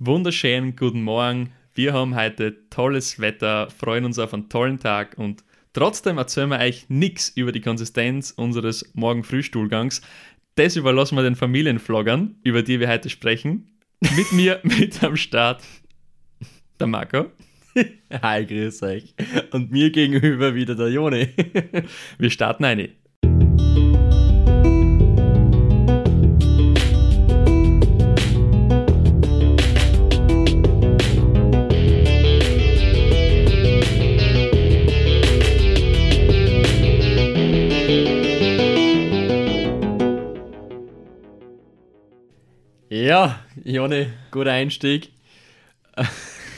Wunderschönen guten Morgen. Wir haben heute tolles Wetter, freuen uns auf einen tollen Tag und trotzdem erzählen wir euch nichts über die Konsistenz unseres Morgen-Frühstuhlgangs. Das überlassen wir den Familienvloggern, über die wir heute sprechen. Mit mir mit am Start der Marco. Hi, grüß euch. Und mir gegenüber wieder der Joni. Wir starten eine. Joni, guter Einstieg.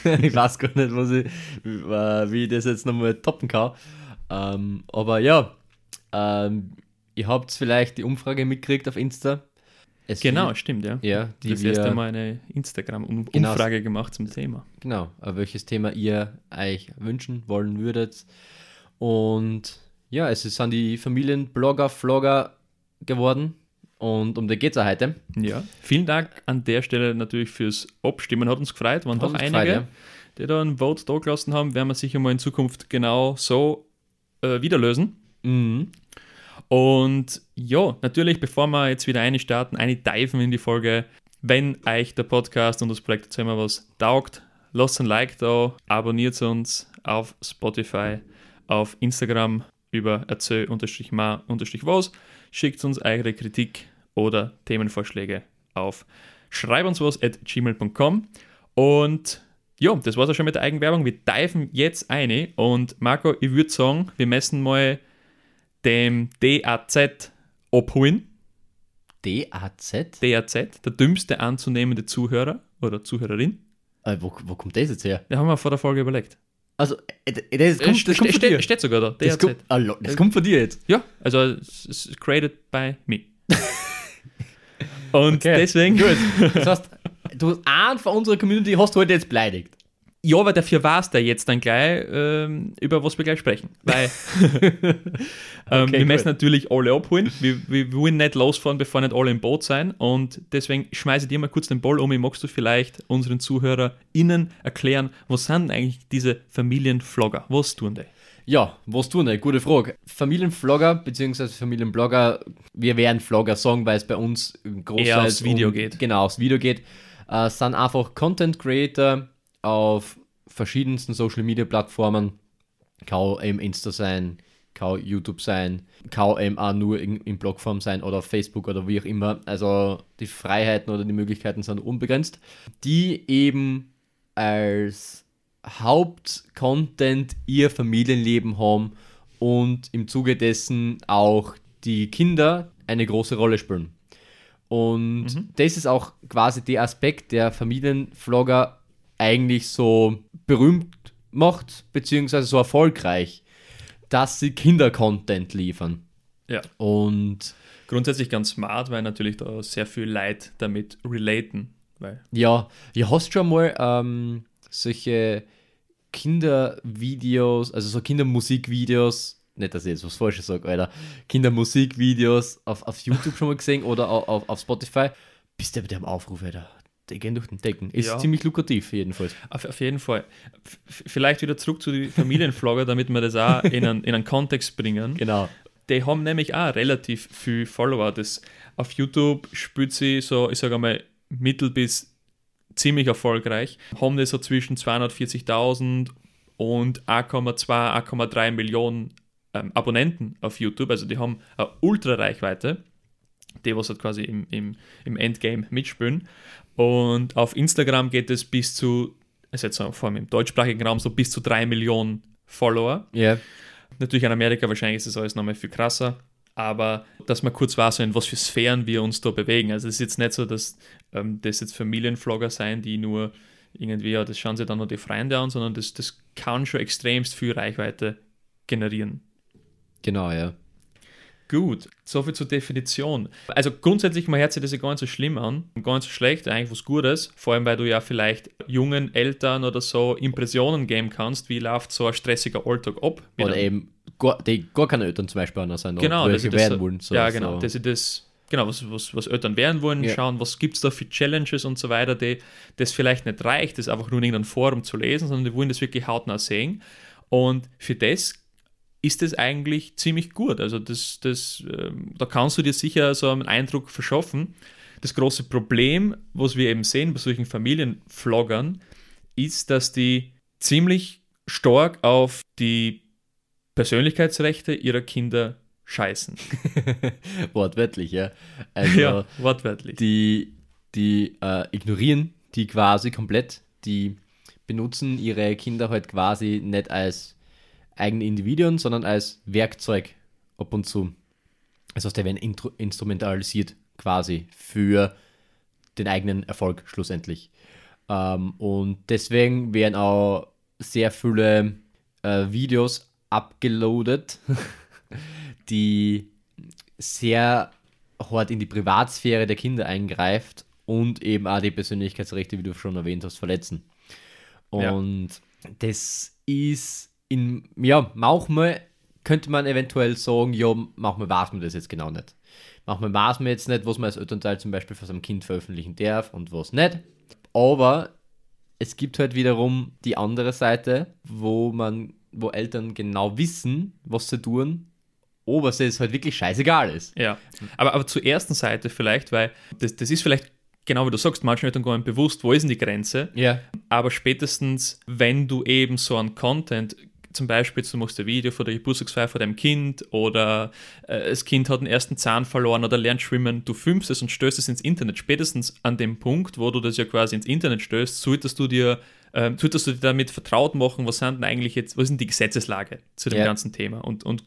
ich weiß gar nicht, was ich, wie ich das jetzt nochmal toppen kann. Ähm, aber ja, ähm, ihr habt vielleicht die Umfrage mitgekriegt auf Insta. Es genau, will, stimmt, ja. ja die das wir, erste Mal eine Instagram-Umfrage genau, gemacht zum Thema. Genau, welches Thema ihr euch wünschen wollen würdet. Und ja, es sind die Familienblogger, Vlogger geworden. Und um die geht es heute. Ja, vielen Dank an der Stelle natürlich fürs Abstimmen. Hat uns gefreut. Waren doch einige, gefreut, ja. die da ein Vote da gelassen haben. Werden wir sicher mal in Zukunft genau so äh, wieder lösen. Mhm. Und ja, natürlich, bevor wir jetzt wieder eine starten, eine diven in die Folge, wenn euch der Podcast und das Projekt jetzt immer was taugt, lasst ein Like da, abonniert uns auf Spotify, auf Instagram über erzähl-ma-was, schickt uns eure Kritik oder Themenvorschläge auf schreib uns was at gmail.com. Und ja, das war's auch schon mit der Eigenwerbung. Wir diven jetzt eine und Marco, ich würde sagen, wir messen mal dem DAZ abholen. DAZ? DAZ, der dümmste anzunehmende Zuhörer oder Zuhörerin. Äh, wo, wo kommt das jetzt her? Das haben wir vor der Folge überlegt. Also, äh, das kommt, das kommt von dir. Steht sogar da, DAZ. Das, kommt, das kommt von dir jetzt? Ja, also es ist created by me. Und okay. deswegen. Gut. Das heißt, du hast einen von unserer Community hast du heute jetzt beleidigt. Ja, aber dafür war es da jetzt dann gleich, ähm, über was wir gleich sprechen. Weil ähm, okay, wir müssen natürlich alle abholen. Wir, wir, wollen nicht losfahren, bevor nicht alle im Boot sein. Und deswegen schmeiße ich dir mal kurz den Ball um. Magst du vielleicht unseren ZuhörerInnen erklären, was sind eigentlich diese Familienvlogger? Was tun die? Ja, was tun die? Gute Frage. Familienvlogger bzw. Familienblogger, wir werden Vlogger sagen, weil es bei uns großteils aufs Video um, geht. Genau, aufs Video geht. Äh, sind einfach Content Creator auf verschiedensten Social Media Plattformen. Kann eben Insta sein, kann YouTube sein, kann eben auch nur in, in Blogform sein oder auf Facebook oder wie auch immer. Also die Freiheiten oder die Möglichkeiten sind unbegrenzt. Die eben als Hauptcontent ihr Familienleben haben und im Zuge dessen auch die Kinder eine große Rolle spielen. Und mhm. das ist auch quasi der Aspekt, der Familienvlogger eigentlich so berühmt macht, beziehungsweise so erfolgreich, dass sie Kinder-Content liefern. Ja. Und grundsätzlich ganz smart, weil natürlich da sehr viel Leid damit relaten. Weil ja, ihr hast schon mal ähm, solche Kindervideos, also so Kindermusikvideos, nicht, dass ich jetzt was Falsches sage, Alter, Kindermusikvideos auf, auf YouTube schon mal gesehen oder auf, auf Spotify. Bist du bei dem Aufruf, Alter? Die gehen durch den Decken. Ist ja. ziemlich lukrativ, jedenfalls. Auf, auf jeden Fall. F vielleicht wieder zurück zu den Familienvlogger, damit wir das auch in einen, in einen Kontext bringen. Genau. Die haben nämlich auch relativ viel Follower. Das auf YouTube spielt sie so, ich sage einmal, mittel bis ziemlich erfolgreich. Haben die so zwischen 240.000 und 1,2, 1,3 Millionen ähm, Abonnenten auf YouTube. Also die haben eine Ultra-Reichweite, die was halt quasi im, im, im Endgame mitspielen. Und auf Instagram geht es bis zu, also jetzt vor allem im deutschsprachigen Raum, so bis zu 3 Millionen Follower. Ja. Yeah. Natürlich in Amerika wahrscheinlich ist das alles nochmal viel krasser aber dass man kurz weiß, in was für Sphären wir uns da bewegen. Also es ist jetzt nicht so, dass ähm, das jetzt Familienvlogger sein, die nur irgendwie, ja, das schauen sie dann nur die Freunde an, sondern das, das kann schon extremst viel Reichweite generieren. Genau, ja. Gut, soviel zur Definition. Also grundsätzlich, man hört sich das ja gar nicht so schlimm an, gar nicht so schlecht, eigentlich was Gutes, vor allem weil du ja vielleicht jungen Eltern oder so Impressionen geben kannst, wie läuft so ein stressiger Alltag ab. Oder eben gar, die gar keine Eltern zum Beispiel anders sind, genau, welche werden wollen. So, ja, genau, so. dass sie das genau, was, was, was Eltern werden wollen, Ja. schauen, was gibt es da für Challenges und so weiter, die das vielleicht nicht reicht, das einfach nur in irgendeinem Forum zu lesen, sondern die wollen das wirklich hautnah sehen. Und für das ist es eigentlich ziemlich gut. Also das, das, ähm, da kannst du dir sicher so einen Eindruck verschaffen. Das große Problem, was wir eben sehen bei solchen Familienvloggern, ist, dass die ziemlich stark auf die Persönlichkeitsrechte ihrer Kinder scheißen. Wortwörtlich, ja. Also, ja, wortwörtlich. die, die äh, ignorieren die quasi komplett. Die benutzen ihre Kinder halt quasi nicht als eigene Individuen, sondern als Werkzeug ab und zu. Das heißt, die werden instrumentalisiert quasi für den eigenen Erfolg schlussendlich. Ähm, und deswegen werden auch sehr viele äh, Videos abgeloadet, die sehr hart in die Privatsphäre der Kinder eingreift und eben auch die Persönlichkeitsrechte, wie du schon erwähnt hast, verletzen. Ja. Und das ist in, ja, manchmal könnte man eventuell sagen, ja, manchmal weiß man das jetzt genau nicht. Manchmal weiß man jetzt nicht, was man als Elternteil zum Beispiel für sein Kind veröffentlichen darf und was nicht. Aber es gibt halt wiederum die andere Seite, wo man, wo Eltern genau wissen, was sie tun, aber es halt wirklich scheißegal ist. Ja, aber, aber zur ersten Seite vielleicht, weil das, das ist vielleicht genau wie du sagst, manchen Eltern gar nicht bewusst, wo ist denn die Grenze, Ja. aber spätestens, wenn du eben so einen Content, zum Beispiel, du machst ein Video von der Geburtstagsfeier von deinem Kind oder äh, das Kind hat den ersten Zahn verloren oder lernt schwimmen, du filmst es und stößt es ins Internet. Spätestens an dem Punkt, wo du das ja quasi ins Internet stößt, solltest du dir, ähm, solltest du dir damit vertraut machen, was sind denn eigentlich jetzt, was ist denn die Gesetzeslage zu dem Ja. ganzen Thema? Und, und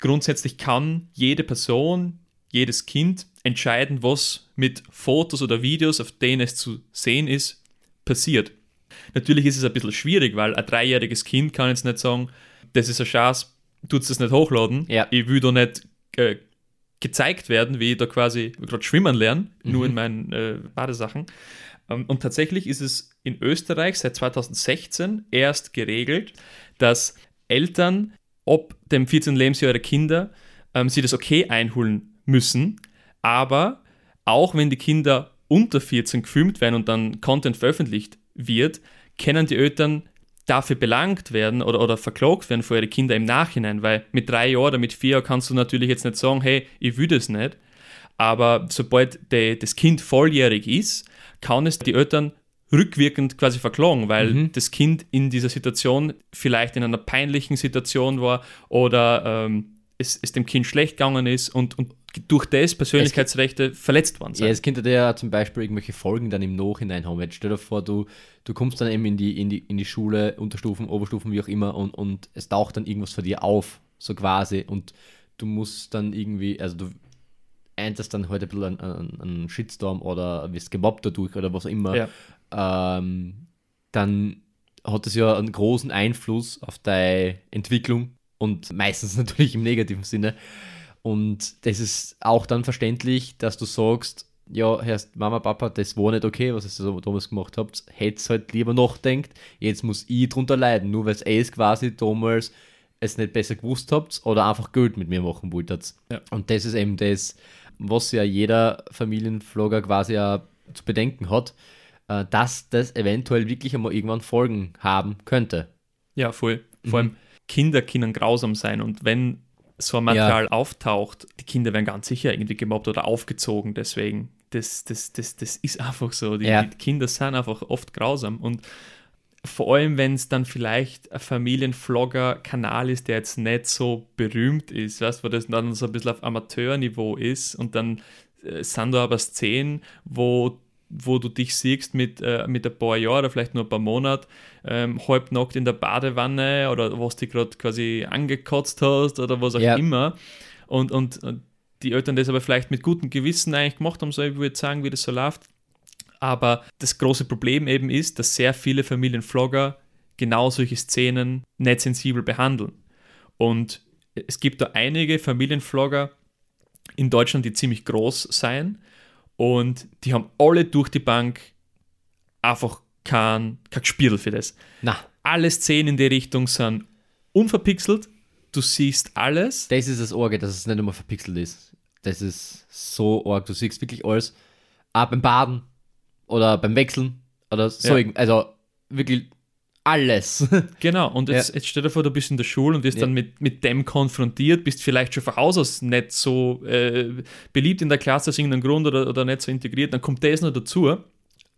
grundsätzlich kann jede Person, jedes Kind entscheiden, was mit Fotos oder Videos, auf denen es zu sehen ist, passiert. Natürlich ist es ein bisschen schwierig, weil ein dreijähriges Kind kann jetzt nicht sagen, das ist ein Schatz, tut das nicht hochladen. Ja. Ich will da nicht äh, gezeigt werden, wie ich da quasi gerade schwimmen lerne, nur in meinen äh, Badesachen. Ähm, und tatsächlich ist es in Österreich seit 2016 erst geregelt, dass Eltern ob dem 14. Lebensjahr ihrer Kinder ähm, sie das okay einholen müssen, aber auch wenn die Kinder unter 14 gefilmt werden und dann Content veröffentlicht wird, können die Eltern dafür belangt werden oder, oder verklagt werden für ihre Kinder im Nachhinein, weil mit drei Jahren oder mit vier Jahren kannst du natürlich jetzt nicht sagen, hey, ich will das nicht, aber sobald de, das Kind volljährig ist, kann es die Eltern rückwirkend quasi verklagen, weil das Kind in dieser Situation vielleicht in einer peinlichen Situation war oder ähm, es, es dem Kind schlecht gegangen ist und, und durch das Persönlichkeitsrechte verletzt worden Ja, sind. es könnte ja zum Beispiel irgendwelche Folgen dann im Nachhinein haben. Jetzt stell dir vor, du, du kommst dann eben in die, in, die, in die Schule, Unterstufen, Oberstufen, wie auch immer, und, und es taucht dann irgendwas für dir auf, so quasi, und du musst dann irgendwie, also du eintest dann heute halt ein bisschen einen, einen Shitstorm oder wirst gemobbt dadurch oder was auch immer, Ja. ähm, dann hat es ja einen großen Einfluss auf deine Entwicklung und meistens natürlich im negativen Sinne. Und das ist auch dann verständlich, dass du sagst, ja, Herr Mama, Papa, das war nicht okay, was ihr so damals gemacht habt. Hätt's halt lieber nachdenkt, jetzt muss ich drunter leiden, nur weil es quasi damals es nicht besser gewusst habt oder einfach Geld mit mir machen wolltet. Ja. Und das ist eben das, was ja jeder Familienvlogger quasi ja zu bedenken hat, äh, dass das eventuell wirklich einmal irgendwann Folgen haben könnte. Ja, voll. Vor allem Kinder können grausam sein und wenn so ein Material auftaucht, die Kinder werden ganz sicher irgendwie gemobbt oder aufgezogen deswegen. Das, das, das, das ist einfach so. Die, Ja. die Kinder sind einfach oft grausam und vor allem, wenn es dann vielleicht ein Familienvlogger-Kanal ist, der jetzt nicht so berühmt ist, weißt wo das dann so ein bisschen auf Amateurniveau ist und dann äh, sind da aber Szenen, wo wo du dich siehst mit, äh, mit ein paar Jahren oder vielleicht nur ein paar Monaten, ähm, halbnackt in der Badewanne oder was dich gerade quasi angekotzt hast oder was auch Ja. immer. Und, und, und die Eltern das aber vielleicht mit gutem Gewissen eigentlich gemacht haben, so ich würde sagen, wie das so läuft. Aber das große Problem eben ist, dass sehr viele Familienvlogger genau solche Szenen nicht sensibel behandeln. Und es gibt da einige Familienvlogger in Deutschland, die ziemlich groß sein und die haben alle durch die Bank einfach kein, kein Gespürl für das. Na, Alle Szenen in die Richtung sind unverpixelt, du siehst alles. das ist das Orge, dass es nicht immer verpixelt ist. Das ist so arg. Du siehst wirklich alles. Auch beim Baden oder beim Wechseln oder so. Ja. Also wirklich alles. Genau, und jetzt, jetzt stell dir vor, du bist in der Schule und wirst Ja. dann mit, mit dem konfrontiert, bist vielleicht schon von Haus aus nicht so äh, beliebt in der Klasse aus irgendeinem Grund oder, oder nicht so integriert, dann kommt das noch dazu.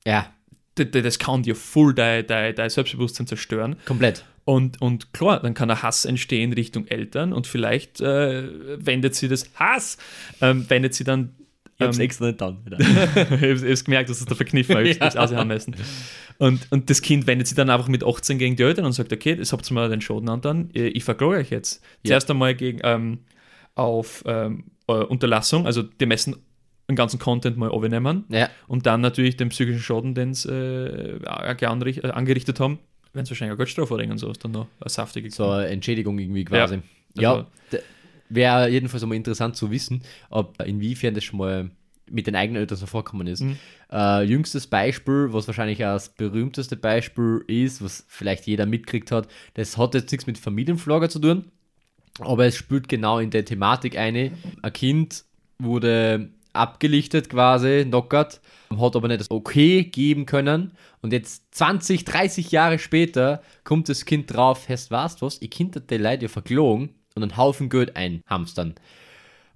ja, Das, das kann dir voll dein, dein, dein Selbstbewusstsein zerstören. komplett. Und, und klar, dann kann ein Hass entstehen Richtung Eltern und vielleicht äh, wendet sie das Hass, ähm, wendet sie dann. Ähm, extra nicht dann. Wieder. ich habe gemerkt, dass es der Verkniffen ich Ja. das aushauen müssen. Und, und das Kind wendet sich dann einfach mit 18 gegen die Eltern und sagt, okay, das habt ihr mal den Schaden an, ich verklage euch jetzt. Ja. Zuerst einmal gegen, ähm, auf ähm, äh, Unterlassung, also die messen den ganzen Content mal abnehmen ja, und dann natürlich den psychischen Schaden, den sie äh, äh, angerichtet haben, wenn sie wahrscheinlich auch Geldstrafe und so, ist dann noch eine saftige so eine Entschädigung irgendwie quasi. Ja, Also- wäre jedenfalls einmal interessant zu wissen, ob inwiefern das schon mal mit den eigenen Eltern so vorkommen ist. Mhm. Äh, jüngstes Beispiel, was wahrscheinlich auch das berühmteste Beispiel ist, was vielleicht jeder mitkriegt hat, das hat jetzt nichts mit Familienflagger zu tun, aber es spielt genau in der Thematik eine. Ein Kind wurde abgelichtet quasi, knockert, hat aber nicht das Okay geben können und jetzt 20, 30 Jahre später kommt das Kind drauf, heißt, weißt du was, ich Kind hat die Leute ja verklogen und einen Haufen Geld einhamstern.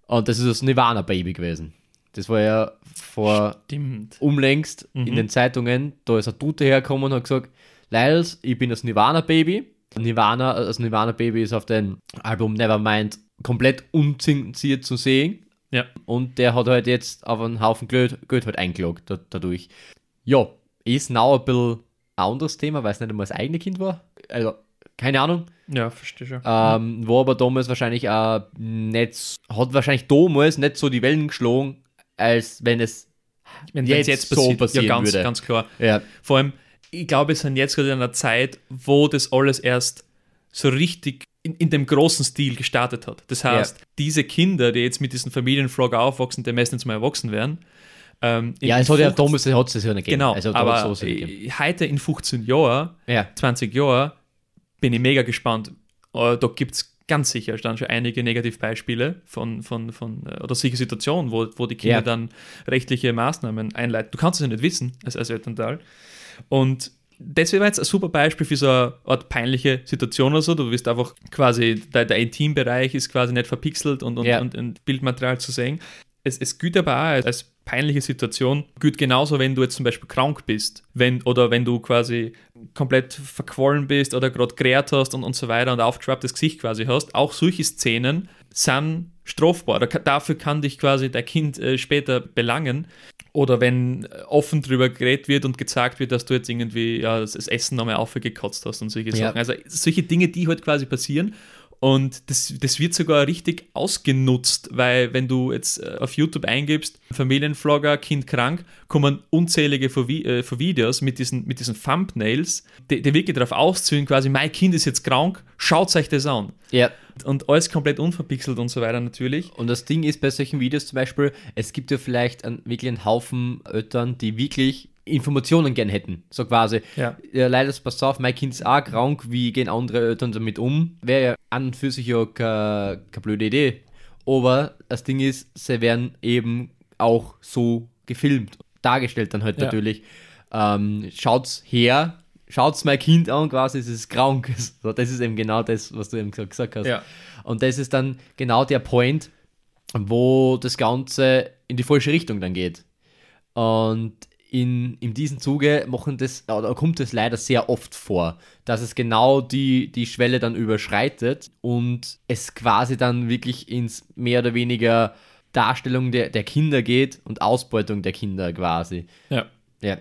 Und das ist das Nirvana-Baby gewesen. Das war ja vor Stimmt. umlängst in den Zeitungen, da ist ein Tute hergekommen und hat gesagt, Lyles, ich bin das Nirvana-Baby. Nirvana, das Nirvana-Baby ist auf dem Album Nevermind komplett unzensiert zu sehen. Ja. Und der hat halt jetzt auf einen Haufen Geld, Geld halt eingeloggt da, dadurch. Ja, ist now ein bisschen ein anderes Thema, weil es nicht einmal das eigene Kind war. Also, keine Ahnung. Ja, verstehe schon. Ähm, war aber damals wahrscheinlich auch nicht, hat wahrscheinlich damals nicht so die Wellen geschlagen, als wenn es Wenn jetzt wenn's so passieren ja, ganz, würde. ganz klar. ja, Vor allem, ich glaube, wir sind jetzt gerade in einer Zeit, wo das alles erst so richtig in, in dem großen Stil gestartet hat. Das heißt, diese Kinder, die jetzt mit diesen Familienvlog aufwachsen, die meistens mal erwachsen werden. Ähm, ja, es hat ja 15 damals hat es ja nicht gegeben. Genau, also, aber äh, heute in 15 Jahren, Ja, 20 Jahren, bin ich mega gespannt. Äh, da gibt es ganz sicher dann schon einige Negativbeispiele von, von, von äh, oder solche Situationen, wo, wo die Kinder Ja. dann rechtliche Maßnahmen einleiten. Du kannst es ja nicht wissen als, als Elternteil. Und das wäre jetzt ein super Beispiel für so eine Art peinliche Situation oder so. Du wirst einfach quasi, der, der Intimbereich ist quasi nicht verpixelt und, und, Ja. und, und Bildmaterial zu sehen. Es, es gilt aber auch als, als peinliche Situation, gilt genauso, wenn du jetzt zum Beispiel krank bist, wenn, oder wenn du quasi komplett verquollen bist oder gerade gerät hast und, und so weiter und aufgeschraubtes Gesicht quasi hast. Auch solche Szenen sind strafbar. Dafür kann dich quasi dein Kind äh, später belangen. Oder wenn äh, offen drüber geredet wird und gezeigt wird, dass du jetzt irgendwie ja, das das Essen nochmal aufgekotzt hast und solche Ja. Sachen. Also solche Dinge, die halt quasi passieren. Und das, das wird sogar richtig ausgenutzt, weil wenn du jetzt äh, auf YouTube eingibst, Familienvlogger, Kind krank, kommen unzählige von, äh, Videos mit diesen, mit diesen Thumbnails, die, die wirklich darauf ausziehen, quasi, mein Kind ist jetzt krank, schaut euch das an. ja. Und alles komplett unverpixelt und so weiter natürlich. Und das Ding ist bei solchen Videos zum Beispiel, es gibt ja vielleicht einen, wirklich einen Haufen Eltern, die wirklich Informationen gern hätten. So quasi, Ja. ja, leider, pass auf, mein Kind ist auch krank, wie gehen andere Eltern damit um? Wäre ja an und für sich ja keine, keine blöde Idee. Aber das Ding ist, sie werden eben auch so gefilmt, dargestellt dann halt Ja. natürlich. Ähm, schaut's her, schaut's mein Kind an, quasi, es ist krank. So, das ist eben genau das, was du eben gesagt gesagt hast. Ja. Und das ist dann genau der Point, wo das Ganze in die falsche Richtung dann geht. Und in, in diesem Zuge machen das, oder kommt es leider sehr oft vor, dass es genau die, die Schwelle dann überschreitet und es quasi dann wirklich ins mehr oder weniger Darstellung der, der Kinder geht und Ausbeutung der Kinder quasi. Ja. Ja,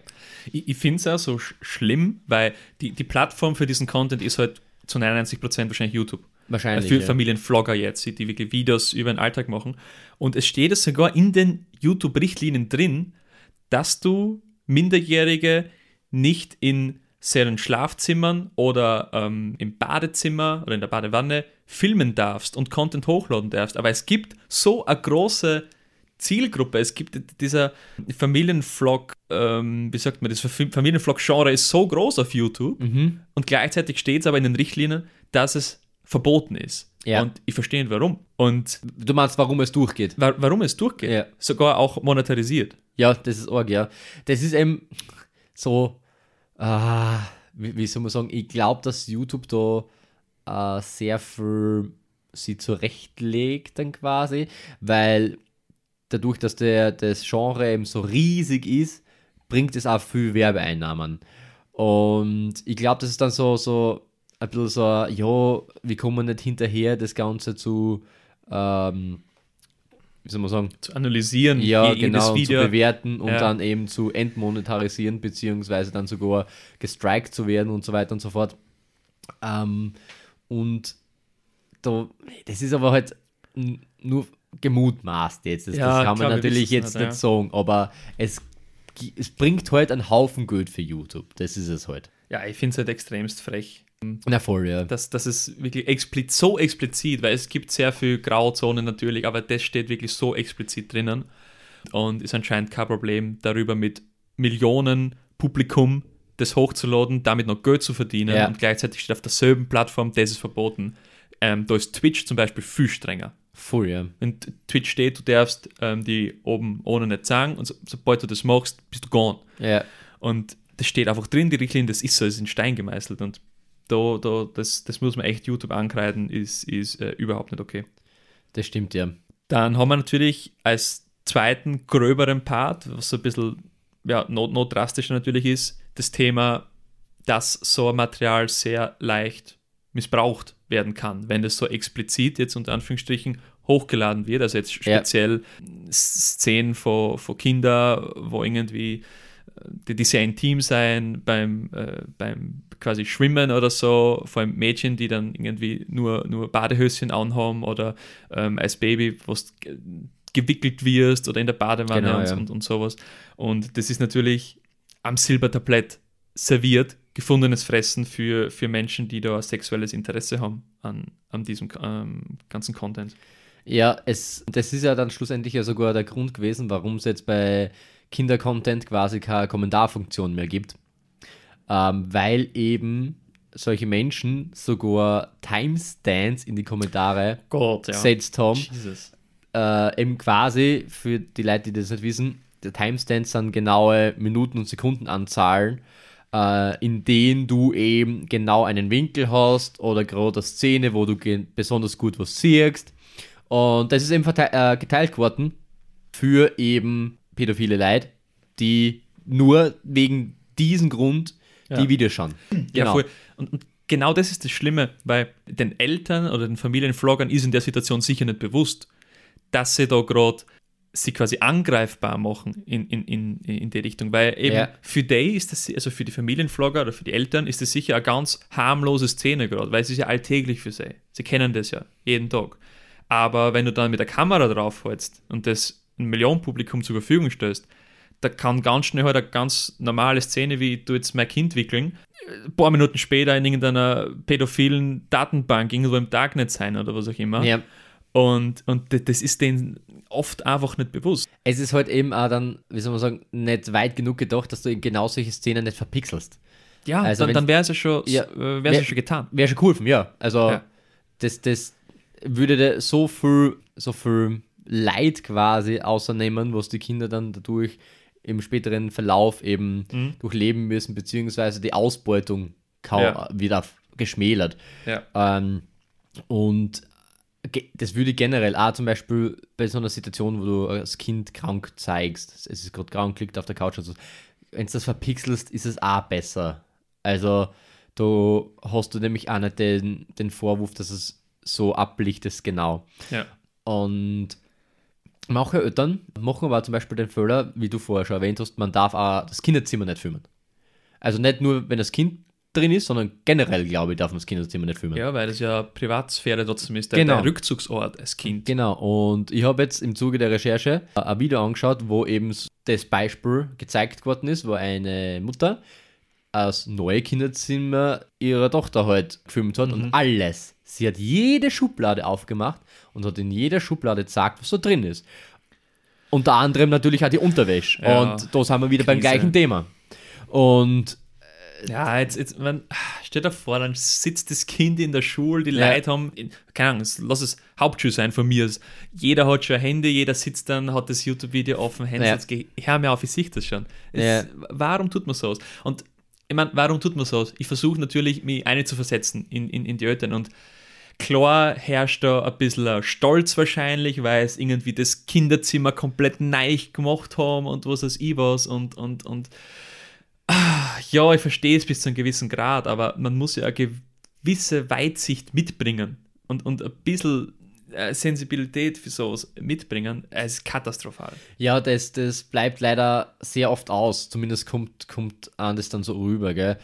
Ich, ich finde es auch so sch schlimm, weil die, die Plattform für diesen Content ist halt zu 99% wahrscheinlich YouTube. wahrscheinlich. für ja. Familienvlogger jetzt, die wirklich Videos über den Alltag machen. Und es steht es sogar in den YouTube-Richtlinien drin, dass du Minderjährige nicht in seinen Schlafzimmern oder ähm, im Badezimmer oder in der Badewanne filmen darfst und Content hochladen darfst. Aber es gibt so eine große Zielgruppe. Es gibt dieser Familienvlog, ähm, wie sagt man, das Familienvlog-Genre ist so groß auf YouTube Mhm. und gleichzeitig steht es aber in den Richtlinien, dass es verboten ist. Ja. Und ich verstehe nicht warum. Und Du meinst, warum es durchgeht? wa warum es durchgeht. Ja. Sogar auch monetarisiert. Ja, das ist arg, ja. Das ist eben so, ah, wie, wie soll man sagen, ich glaube, dass YouTube da äh, sehr viel sie zurechtlegt dann quasi, weil dadurch, dass der, das Genre eben so riesig ist, bringt es auch viel Werbeeinnahmen. Und ich glaube, das ist dann so, so ein bisschen so, ja, wir kommen nicht hinterher, das Ganze zu, ähm, wie soll man sagen, Zu analysieren, ja, genau, zu bewerten und Ja. dann eben zu entmonetarisieren, beziehungsweise dann sogar gestrikt zu werden und so weiter und so fort. Ähm, und da, das ist aber halt nur gemutmaßt jetzt. Das, Ja, das kann man klar, wir natürlich jetzt nicht, nicht sagen, aber es, es bringt halt einen Haufen Geld für YouTube. Das ist es halt. Ja, ich finde es halt extremst frech. Na voll, ja. Das, das ist wirklich explizit, so explizit, weil es gibt sehr viel Grauzonen natürlich, aber das steht wirklich so explizit drinnen und ist anscheinend kein Problem, darüber mit Millionen Publikum das hochzuladen, damit noch Geld zu verdienen Ja. und gleichzeitig steht auf derselben Plattform, das ist verboten. Ähm, da ist Twitch zum Beispiel viel strenger. Voll, ja. Wenn Twitch steht, du darfst ähm, die oben ohne nicht sagen und so, sobald du das machst, bist du gone. Ja, Und das steht einfach drin, die Richtlinie, das ist so, ist in Stein gemeißelt. Und da, da, das, das muss man echt YouTube ankreiden, ist, ist äh, überhaupt nicht okay. das stimmt, ja. Dann haben wir natürlich als zweiten gröberen Part, was so ein bisschen ja, not, not drastischer natürlich ist, das Thema, dass so ein Material sehr leicht missbraucht werden kann, wenn das so explizit jetzt unter Anführungsstrichen hochgeladen wird. Also jetzt Ja. speziell Szenen von, von Kindern, wo irgendwie die, die sehr intim sein beim, äh, beim quasi Schwimmen oder so, vor allem Mädchen, die dann irgendwie nur, nur Badehöschen anhaben oder ähm, als Baby, was ge- gewickelt wirst oder in der Badewanne Genau, und, ja. und, und sowas. Und das ist natürlich am Silbertablett serviert, gefundenes Fressen für, für Menschen, die da ein sexuelles Interesse haben an, an diesem ähm, ganzen Content. Ja, es, das ist ja dann schlussendlich ja sogar der Grund gewesen, warum es jetzt bei Kindercontent quasi keine Kommentarfunktion mehr gibt. Ähm, weil eben solche Menschen sogar Timestamps in die Kommentare Gott, ja. gesetzt haben. Jesus. Äh, eben quasi, für die Leute, die das nicht wissen, der Timestamps sind genaue Minuten- und Sekundenanzahlen, äh, in denen du eben genau einen Winkel hast oder gerade eine Szene, wo du besonders gut was siehst. Und das ist eben äh, geteilt worden für eben pädophile Leute, die nur wegen diesem Grund Ja. die Videos schauen. Ja, Genau. voll. Und, und genau das ist das Schlimme, weil den Eltern oder den Familienvloggern ist in der Situation sicher nicht bewusst, dass sie da gerade sie quasi angreifbar machen in, in, in, in die Richtung. Weil eben Ja. für die ist das, also für die Familienvlogger oder für die Eltern ist das sicher eine ganz harmlose Szene gerade, weil es ist ja alltäglich für sie. Sie kennen das ja jeden Tag. Aber wenn du dann mit der Kamera draufhältst und das ein Millionenpublikum zur Verfügung stellst, da kann ganz schnell halt eine ganz normale Szene, wie du jetzt mein Kind wickeln, ein paar Minuten später in irgendeiner pädophilen Datenbank irgendwo im Darknet sein oder was auch immer. Ja. Und, und das ist denen oft einfach nicht bewusst. Es ist halt eben auch dann, wie soll man sagen, nicht weit genug gedacht, dass du eben genau solche Szenen nicht verpixelst. Ja, Also dann, dann wäre es ja schon, Ja. äh, wär's ja Wär- schon getan. Wäre schon cool, ja. Also, Ja. das, das würde dir so viel, so viel Leid quasi außernehmen, was die Kinder dann dadurch im späteren Verlauf eben Mhm. durchleben müssen, beziehungsweise die Ausbeutung kaum Ja. wieder geschmälert. Ja. Ähm, und das würde generell auch zum Beispiel bei so einer Situation, wo du als Kind krank zeigst, es ist gerade krank, liegt auf der Couch und so, wenn du das verpixelst, ist es auch besser. Also da hast du nämlich auch nicht den, den Vorwurf, dass es so ablichtest, genau. Ja. Und manche Eltern machen aber zum Beispiel den Fehler, wie du vorher schon erwähnt hast, man darf auch das Kinderzimmer nicht filmen. Also nicht nur, wenn das Kind drin ist, sondern generell, glaube ich, darf man das Kinderzimmer nicht filmen. ja, weil das ja Privatsphäre trotzdem ist, der, Genau. der Rückzugsort als Kind. Genau, und ich habe jetzt im Zuge der Recherche ein Video angeschaut, wo eben das Beispiel gezeigt worden ist, wo eine Mutter das neue Kinderzimmer ihrer Tochter halt gefilmt hat und alles. Sie hat jede Schublade aufgemacht und hat in jeder Schublade gesagt, was da drin ist. Unter anderem natürlich auch die Unterwäsche. Ja, und da sind wir wieder beim Krise. gleichen Thema. Und Ja, jetzt, jetzt man, Stell dir vor, dann sitzt das Kind in der Schule, die ja. Leute haben, keine Ahnung, lass es Hauptschule sein von mir. Jeder hat schon Handy, jeder sitzt dann, hat das YouTube-Video offen, Handy, ja. hör mir auf, ich sehe das schon. Es, ja. Warum tut man sowas? Und ich meine, warum tut man sowas? Ich versuche natürlich, mich eine zu versetzen in, in, in die Eltern und klar herrscht da ein bisschen Stolz wahrscheinlich, weil es irgendwie das Kinderzimmer komplett neu gemacht haben und was weiß ich was und, und, und ah, ja, ich verstehe es bis zu einem gewissen Grad, aber man muss ja eine gewisse Weitsicht mitbringen und, und ein bisschen äh, Sensibilität für sowas mitbringen, es ist katastrophal. Ja, das, das bleibt leider sehr oft aus. Zumindest kommt, kommt an das dann so rüber, gell?